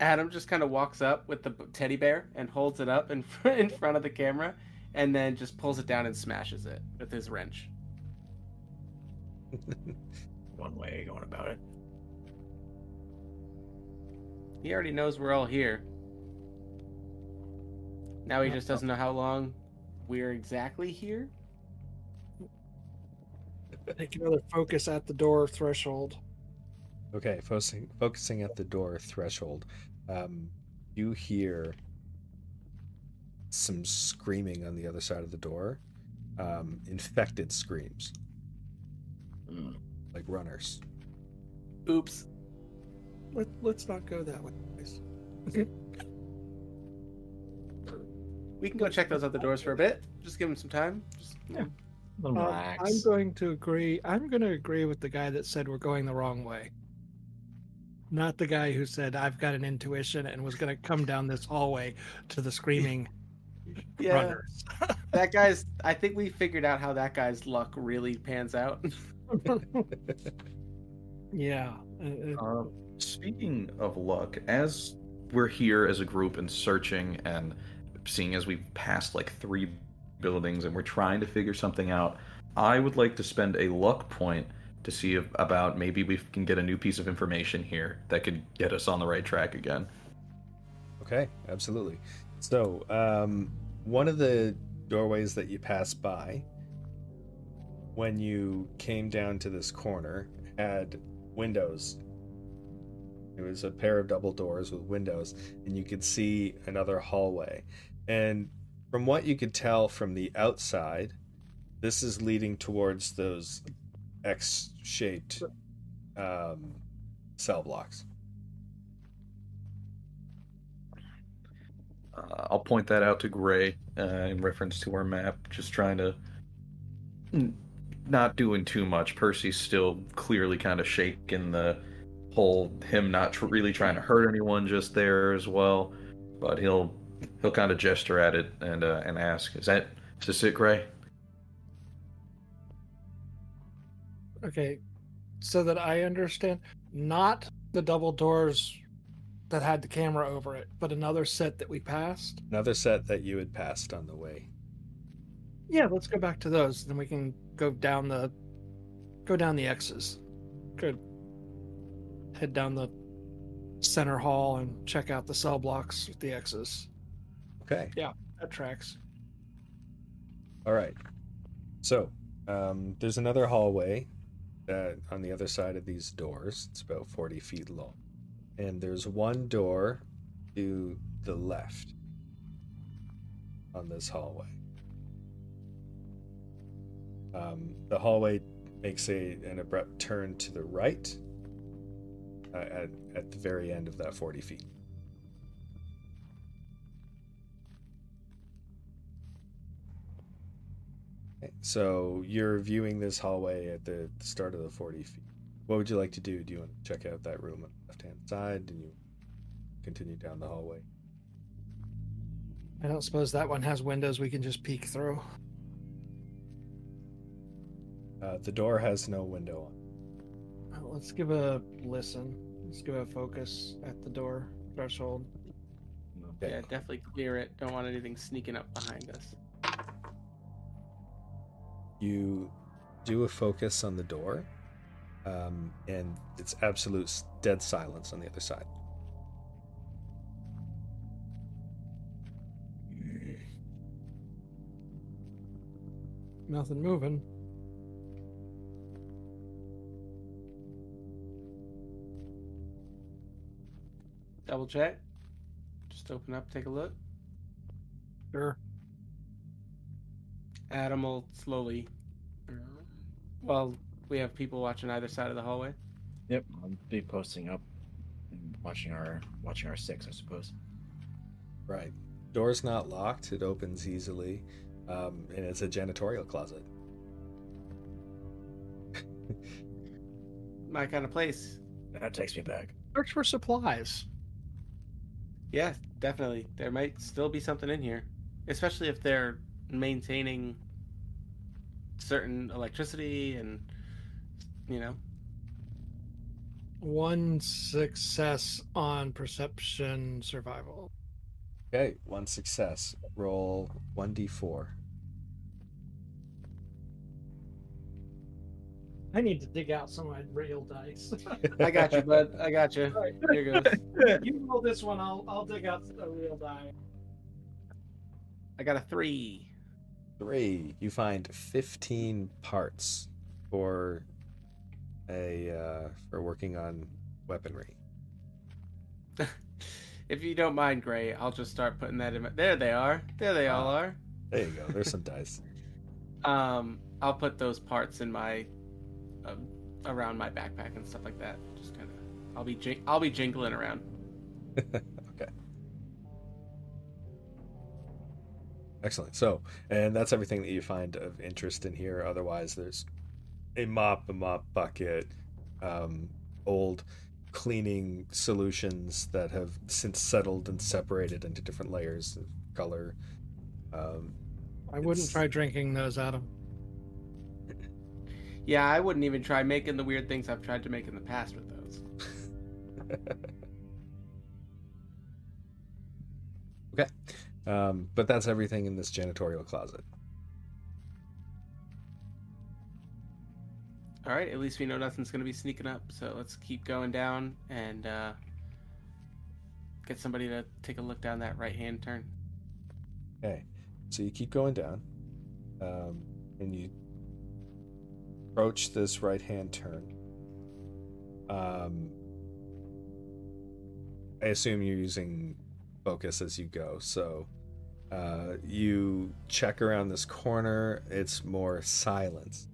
Adam just kind of walks up with the teddy bear and holds it up in in front of the camera, and then just pulls it down and smashes it with his wrench. One way going about it. He already knows we're all here. Now he just doesn't know how long we're exactly here. Take another focus at the door threshold. Okay, focusing focusing at the door threshold. Um, you hear some screaming on the other side of the door. Um, infected screams, Mm. like runners. Oops. Let, let's not go that way. guys. We can go check those other doors for a bit. Just give them some time. Just, yeah. Little Uh, relax. I'm going to agree. I'm going to agree with the guy that said we're going the wrong way. Not the guy who said I've got an intuition and was going to come down this hallway to the screaming Yeah. runners. That guy's. I think we figured out how that guy's luck really pans out. yeah. uh, uh, Uh, speaking of luck, as we're here as a group and searching and seeing as we've passed like three buildings and we're trying to figure something out, I would like to spend a luck point to see if, about maybe we can get a new piece of information here that could get us on the right track again. Okay, absolutely. So, um, one of the doorways that you passed by when you came down to this corner had windows. It was a pair of double doors with windows, and you could see another hallway. And from what you could tell from the outside, this is leading towards those X shaped um, cell blocks. Uh, I'll point that out to Gray uh, in reference to our map, just trying to not doing too much. Percy's still clearly kind of shaking the whole him not tr- really trying to hurt anyone just there as well, but he'll he'll kind of gesture at it and uh, and ask, "Is that is this it, Gray?" Okay, so that I understand, not the double doors that had the camera over it, but another set that we passed. Another set that you had passed on the way. Yeah, let's go back to those. Then we can go down the go down the X's. Good. Head down the center hall and check out the cell blocks with the X's. Okay. Yeah, that tracks. All right. So, um, there's another hallway uh, on the other side of these doors. It's about 40 feet long. And there's one door to the left on this hallway. Um, the hallway makes a, an abrupt turn to the right uh, at, at the very end of that 40 feet. Okay, So you're viewing this hallway at the the start of the 40 feet. What would you like to do? Do you want to check out that room on the left hand side and you continue down the hallway? I don't suppose that one has windows we can just peek through. Uh, the door has no window on. Uh, Let's give a listen. Let's give a focus at the door threshold. Okay. Yeah, definitely clear it. Don't want anything sneaking up behind us. You do a focus on the door, um, and it's absolute dead silence on the other side. Nothing moving. Double check. Just Just open up, take a look. Sure. Adam will slowly. Well, we have people watching either side of the hallway. Yep, I'll be posting up and watching our watching our six, I suppose. Right. Door's not locked. It opens easily, um, and it's a janitorial closet. My kind of place. That takes me back. Search for supplies. Yeah, definitely. There might still be something in here, especially if they're maintaining certain electricity and you know. One success on perception survival. Okay, one success. Roll 1d4. I need to dig out some of my real dice. I got you, bud. I got you. Alright. Here goes. you roll this one. I'll I'll dig out a real die. I got a three. Three. You find fifteen parts for a uh, for working on weaponry. If you don't mind, Gray, I'll just start putting that in. My... There they are. There they all Ah. are. There you go. There's some dice. Um, I'll put those parts in my uh, around my backpack and stuff like that. Just kind of, I'll be jing- I'll be jingling around. okay. Excellent. So, and that's everything that you find of interest in here. Otherwise, there's a mop, a mop bucket, um, old cleaning solutions that have since settled and separated into different layers of color. Um, I wouldn't It's- try drinking those, Adam. Yeah, I wouldn't even try making the weird things I've tried to make in the past with those. okay. Um, but that's everything in this janitorial closet. All right, at least we know nothing's gonna be sneaking up. So let's keep going down and uh, get somebody to take a look down that right hand turn. Okay, so you keep going down, um, and you approach this right hand turn. Um, I assume you're using focus as you go, so uh, you check around this corner. It's more silence.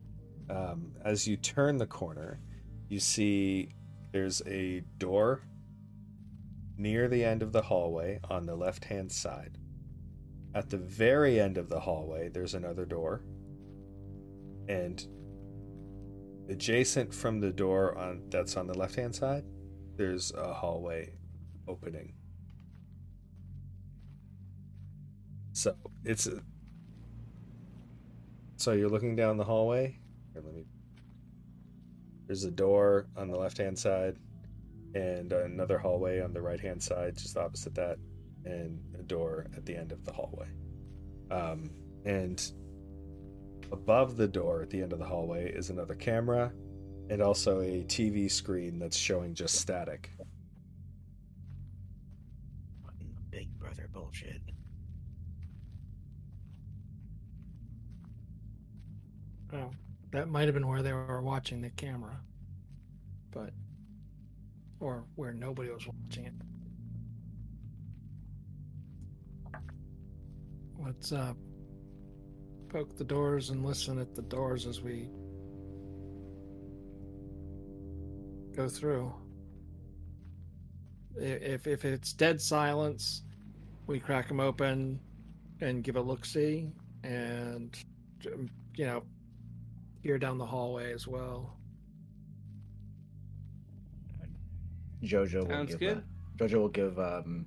Um, as you turn the corner, you see there's a door near the end of the hallway on the left hand side. At the very end of the hallway, there's another door. And adjacent from the door on that's on the left-hand side, there's a hallway opening. So, it's a, So you're looking down the hallway. Here, let me There's a door on the left-hand side and another hallway on the right-hand side just opposite that and a door at the end of the hallway. Um, and above the door at the end of the hallway is another camera and also a TV screen that's showing just static. Fucking Big brother bullshit. Oh, that might have been where they were watching the camera, but or where nobody was watching it. Let's uh, poke the doors and listen at the doors as we go through. If if it's dead silence, we crack them open and give a look see, and you know here down the hallway as well. Jojo will Sounds give good. uh, Jojo will give um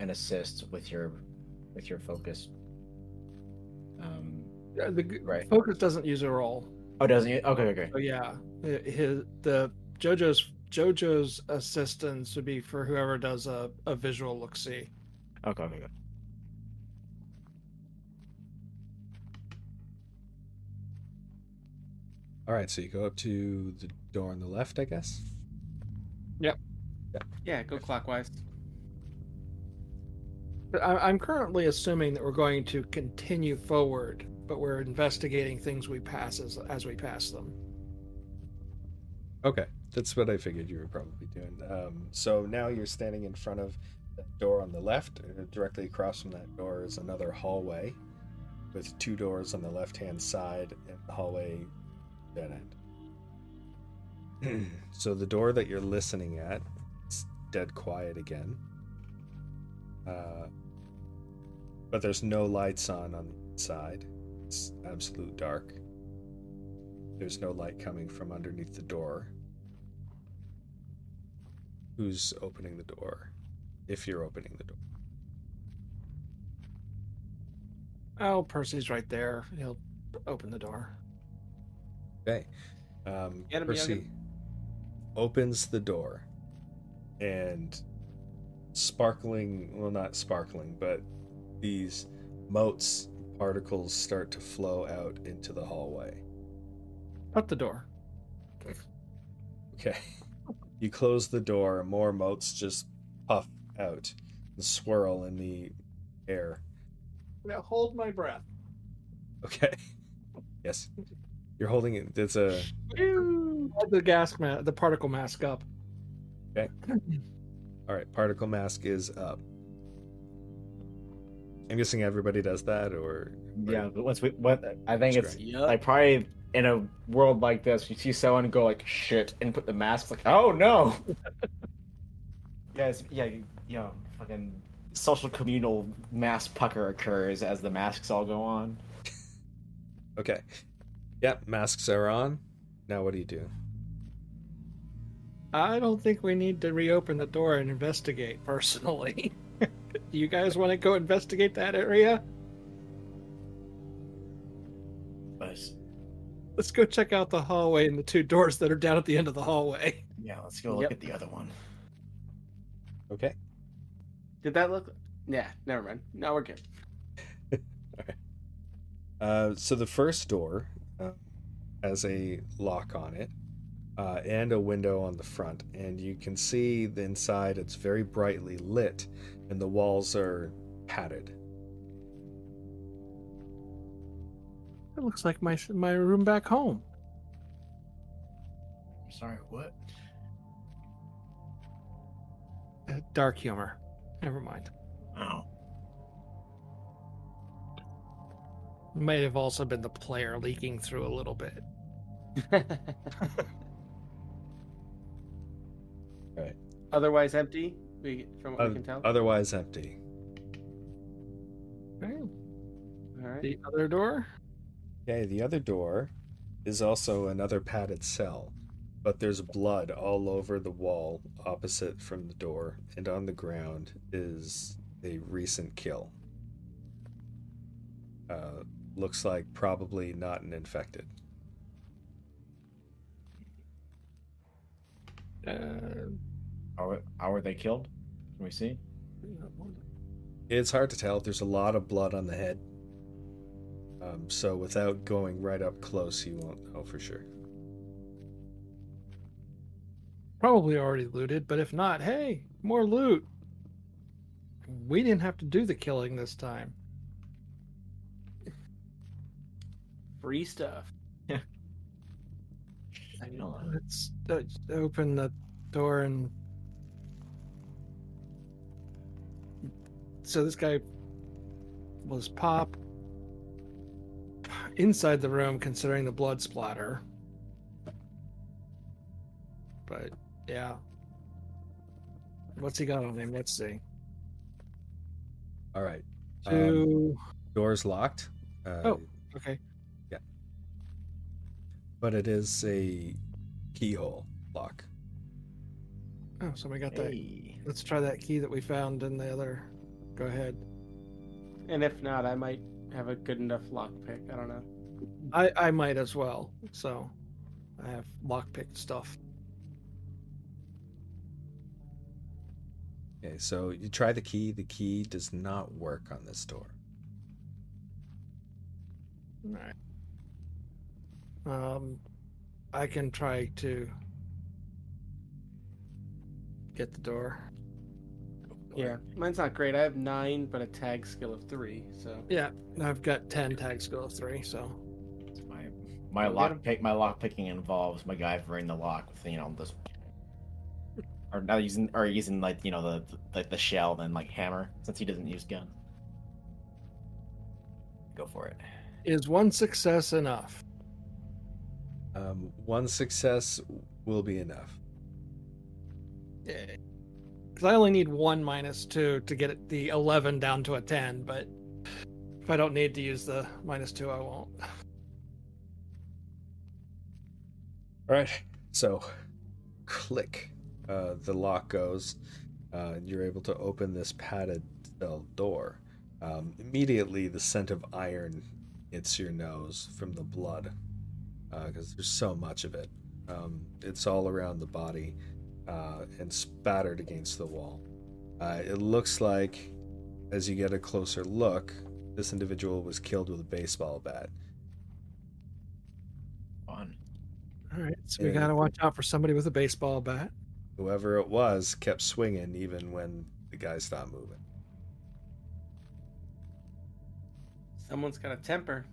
an assist with your with your focus. Um The Right. focus doesn't use a roll. oh doesn't he? Okay, okay. So yeah, his the JoJo's JoJo's assistance would be for whoever does a, a visual look see. Okay, okay, okay. All right, so you go up to the door on the left, I guess. Yep. Yeah, go clockwise. I'm currently assuming that we're going to continue forward, but we're investigating things we pass as as we pass them. Okay, that's what I figured you were probably doing. Um, so now you're standing in front of that door on the left. uh, Directly across from that door is another hallway with two doors on the left hand side and the hallway dead end. so the door that you're listening at is dead quiet again. Uh, but there's no lights on on the inside. It's absolute dark. There's no light coming from underneath the door. Who's opening the door? If you're opening the door. Oh, Percy's right there. He'll open the door. Okay. Um, Get him, Percy Youngin. opens the door, and sparkling, well, not sparkling, but these motes particles start to flow out into the hallway. Shut the door. Okay. You close the door, more motes just puff out and swirl in the air. Now hold my breath. Okay. Yes. You're holding it. It's a. The gas mask, the particle mask up. Okay. All right. Particle mask is up. I'm guessing everybody does that, or. Yeah, but once we, what I think That's it's Yep. like probably in a world like this, you see someone go like shit and put the mask like, oh no. yes, yeah, you know, fucking social communal mass pucker occurs as the masks all go on. Okay. Yep. Masks are on. Now, what do you do? I don't think we need to reopen the door and investigate personally. Do you guys want to go investigate that area? But Let's go check out the hallway and the two doors that are down at the end of the hallway. yeah, let's go look Yep. at the other one. Okay. Did that look? Yeah, never mind. Now we're good. Uh, so the first door uh, has a lock on it uh, and a window on the front, and you can see the inside. It's very brightly lit, and the walls are padded. It looks like my my room back home. I'm sorry, what? Uh, Dark humor. Never mind. Oh. Might have also been the player leaking through a little bit. Otherwise empty. We, from what we can tell. Otherwise empty. Okay. All right. The other door. Okay, the other door is also another padded cell, but there's blood all over the wall opposite from the door, and on the ground is a recent kill. Uh, looks like probably not an infected. Uh, How, how were they killed? Can we see? It's hard to tell. There's a lot of blood on the head. Um, so without going right up close, you won't know for sure. probably already looted, but if not, hey, more loot. We didn't have to do the killing this time. Free stuff. Yeah. Let's uh, open the door and. So this guy was pop inside the room, considering the blood splatter. But yeah, what's he got on him? Let's see. All right. Um, Two. doors locked. Uh, Oh. okay. Yeah. But it is a keyhole lock. Oh, so we got that. Let's try that key that we found in the other. Go ahead. And if not, I might have a good enough lockpick. I don't know. I I might as well. So, I have lockpick stuff. Okay, so you try the key. The key does not work on this door. All right. Um, I can try to get the door. Yeah, mine's not great. I have nine, but a tag skill of three. So Yeah, I've got ten tag skill of three. So My my Go get lock 'em. pick my lock picking involves MacGyvering the lock with you know this Or not using, or using like you know the like the shell and like hammer since he doesn't use gun. Go for it. Is one success enough? Um, one success will be enough. Because I only need one minus two to get the 11 down to a 10, but if I don't need to use the minus two, I won't. All right. So, click. Uh, the lock goes. Uh, you're able to open this padded cell door. Um, immediately, the scent of iron hits your nose from the blood because there's so much of it. Um, it's all around the body uh, and spattered against the wall. Uh, it looks like, as you get a closer look, this individual was killed with a baseball bat. Fun. All right, so we Yeah. gotta watch out for somebody with a baseball bat. Whoever it was kept swinging even when the guy stopped moving. Someone's got a temper.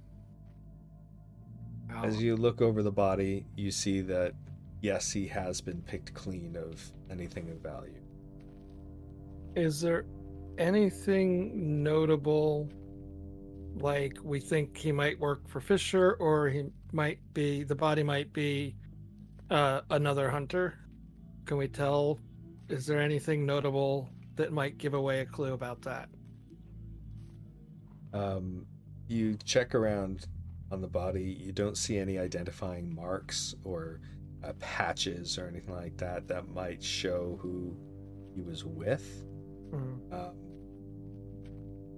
As you look over the body, you see that yes, he has been picked clean of anything of value. Is there anything notable? Like we think he might work for Fisher, or he might be the body might be uh, another hunter. Can we tell? Is there anything notable that might give away a clue about that? Um, you check around on the body, you don't see any identifying marks or uh, patches or anything like that that might show who he was with. Mhm. Um,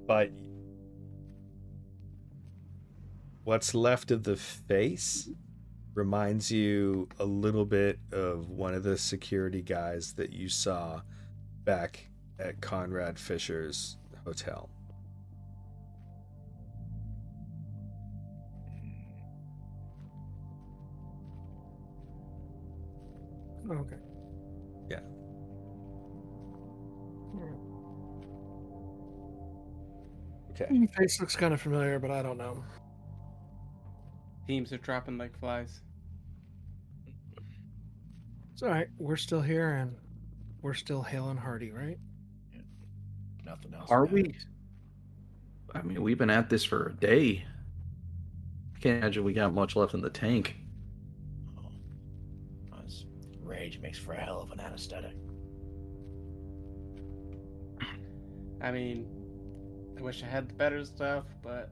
but what's left of the face reminds you a little bit of one of the security guys that you saw back at Conrad Fisher's hotel. Okay. Yeah. Okay. Mm, Face looks kind of familiar, but I don't know. Teams are dropping like flies. It's all right. We're still here, and we're still hale and hearty, right? Nothing else. Are we? I mean, we've been at this for a day. I can't imagine we got much left in the tank. Rage makes for a hell of an anesthetic. I mean, I wish I had the better stuff, but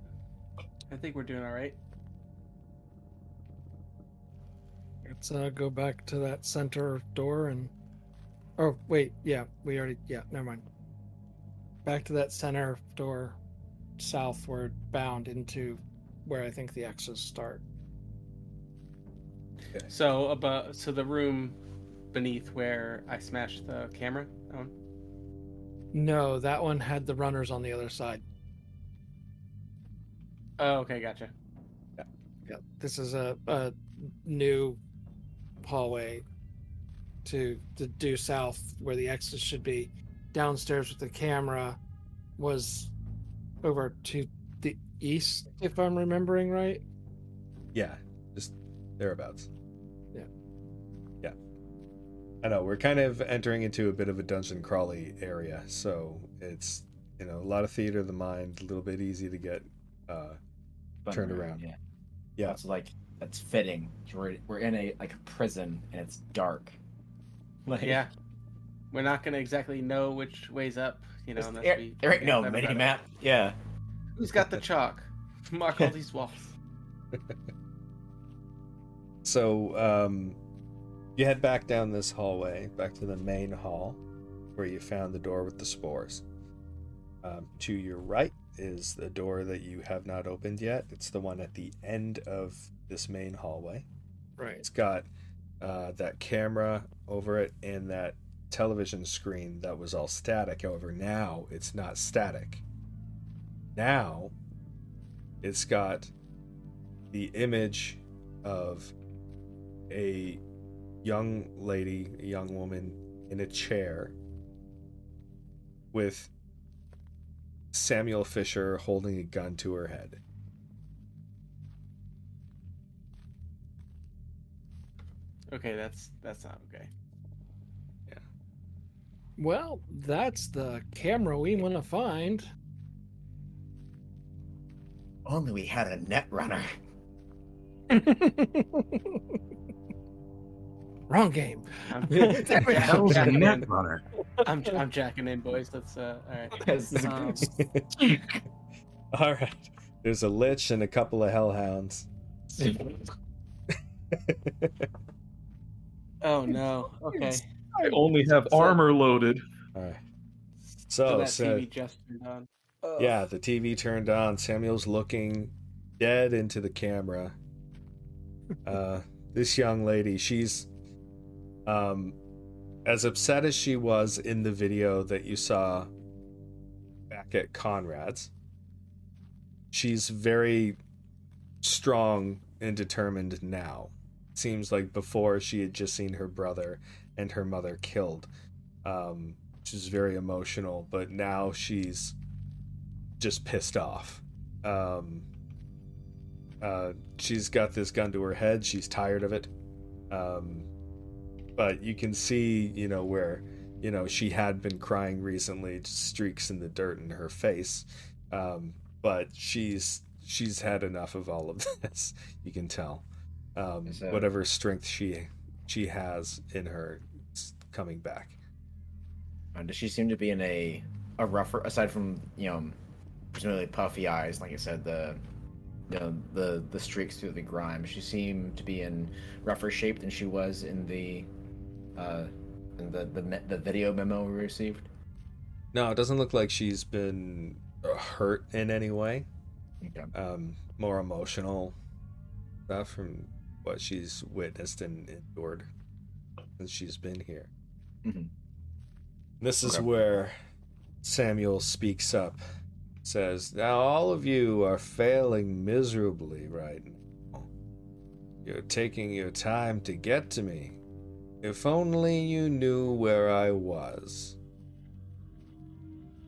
I think we're doing all right. Let's uh, go back to that center door and. Oh wait, yeah, we already. Yeah, never mind. Back to that center door, southward bound into where I think the X's start. So about so the room beneath where I smashed the camera. That one? No, that one had the runners on the other side. Oh, okay, gotcha. Yeah, yeah. this is a, a new hallway to the due south where the exits should be. Downstairs with the camera was over to the east, if I'm remembering right. Yeah, just thereabouts. Yeah. Yeah. I know, we're kind of entering into a bit of a dungeon crawly area, so it's, you know, a lot of theater of the mind, a little bit easy to get uh Spun Turned around. Yeah. Yeah. That's like that's fitting. We're we're in a like a prison and it's dark. Like Yeah, we're not gonna exactly know which way's up, you know, there's- unless there, we. there ain't no mini map. Yeah. Who's got the chalk? Mark all these walls. So, um, you head back down this hallway, back to the main hall, where you found the door with the spores. Um, to your right is the door that you have not opened yet. It's the one at the end of this main hallway. Right. It's got uh, that camera over it and that television screen that was all static. However, now it's not static. Now it's got the image of a young lady, a young woman in a chair with Samuel Fisher holding a gun to her head. Okay, that's that's not okay. Yeah. Well, that's the camera we want to find. Only we had a net runner. Wrong game. I'm, I'm, hell's a jacking in. I'm, I'm jacking in, boys. Let's uh, all right. This is a Um, good- All right. There's a lich and a couple of hellhounds. Oh no. Okay. I only have So- armor loaded. All right. So So, so TV just turned on. yeah, the TV turned on. Samuel's looking dead into the camera. Uh, this young lady, she's um, as upset as she was in the video that you saw back at Conrad's. She's very strong and determined now. Seems like before she had just seen her brother and her mother killed. Um, she's very emotional, but now she's just pissed off. Um, uh, she's got this gun to her head. She's tired of it. Um, but you can see, you know, where, you know, she had been crying recently, streaks in the dirt in her face. Um, but she's she's had enough of all of this. You can tell. Um, So- whatever strength she she has in her coming back. Does she seem to be in a a rougher aside from you know presumably puffy eyes like i said the you know, the the streaks through the grime she seemed to be in rougher shape than she was in the uh in the the, the video memo we received No, it doesn't look like she's been uh, hurt in any way. okay um, more emotional stuff from what she's witnessed and endured since she's been here. Mhm. This is Okay. where Samuel speaks up, says, Now all of you are failing miserably right now. You're taking your time to get to me. If only you knew where I was.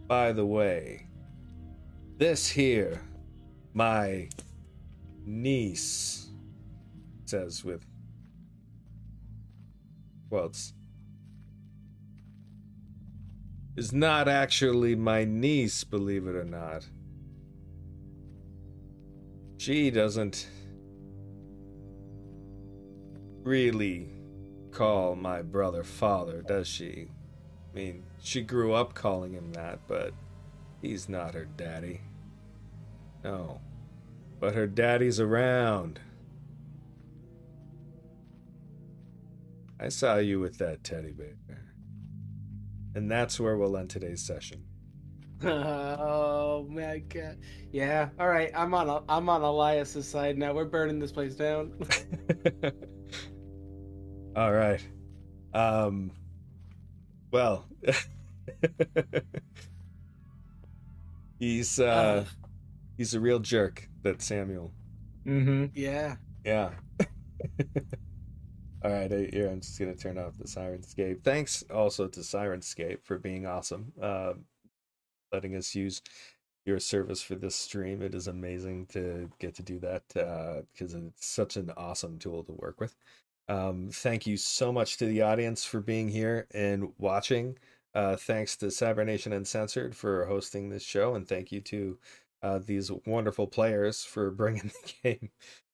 By the way, this here my niece says with quotes is not actually my niece believe it or not she doesn't really call my brother father does she i mean she grew up calling him that but he's not her daddy no but her daddy's around. I saw you with that teddy bear. And that's where we'll end today's session. Oh my god. Yeah. All right. I'm on. I'm on Elias's side now. We're burning this place down. All right. Um well he's uh he's a real jerk that Samuel. mm-hmm yeah. Yeah. All right, I, here I'm just gonna turn off the Syrinscape. Thanks also to Syrinscape for being awesome, uh, letting us use your service for this stream. It is amazing to get to do that because it's such an awesome tool to work with. Um, thank you so much to the audience for being here and watching. Uh, thanks to Cybernation Uncensored for hosting this show, and thank you to uh, these wonderful players for bringing the game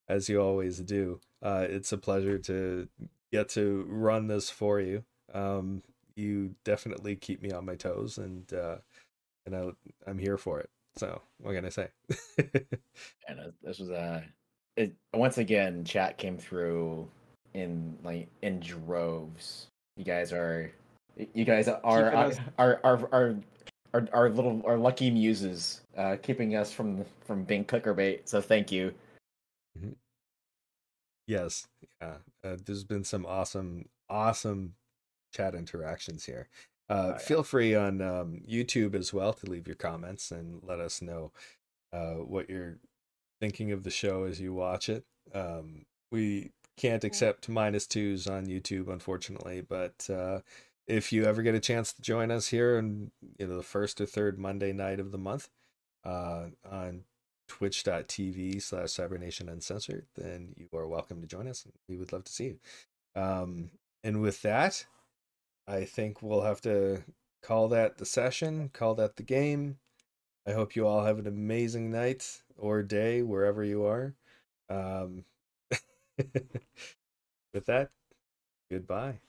as you always do. Uh, it's a pleasure to get to run this for you. Um, you definitely keep me on my toes, and uh, and I, I'm here for it. So what can I say? and uh, this was uh it once again chat came through in like in droves you guys are you guys are Keeping are us- are are, are, are, are little our lucky muses uh keeping us from from being clicker bait so thank you yes, yeah. Uh, there's been some awesome, awesome chat interactions here. Uh, yeah. Feel free on um, YouTube as well to leave your comments and let us know uh, what you're thinking of the show as you watch it. Um, we can't accept minus twos on YouTube, unfortunately, but uh, if you ever get a chance to join us here on you know the first or third Monday night of the month uh, on twitch.tv slash cybernation uncensored, then you are welcome to join us. and We would love to see you. Um, and with that, I think we'll have to call that the session, call that the game. I hope you all have an amazing night or day wherever you are. Um, with that, goodbye.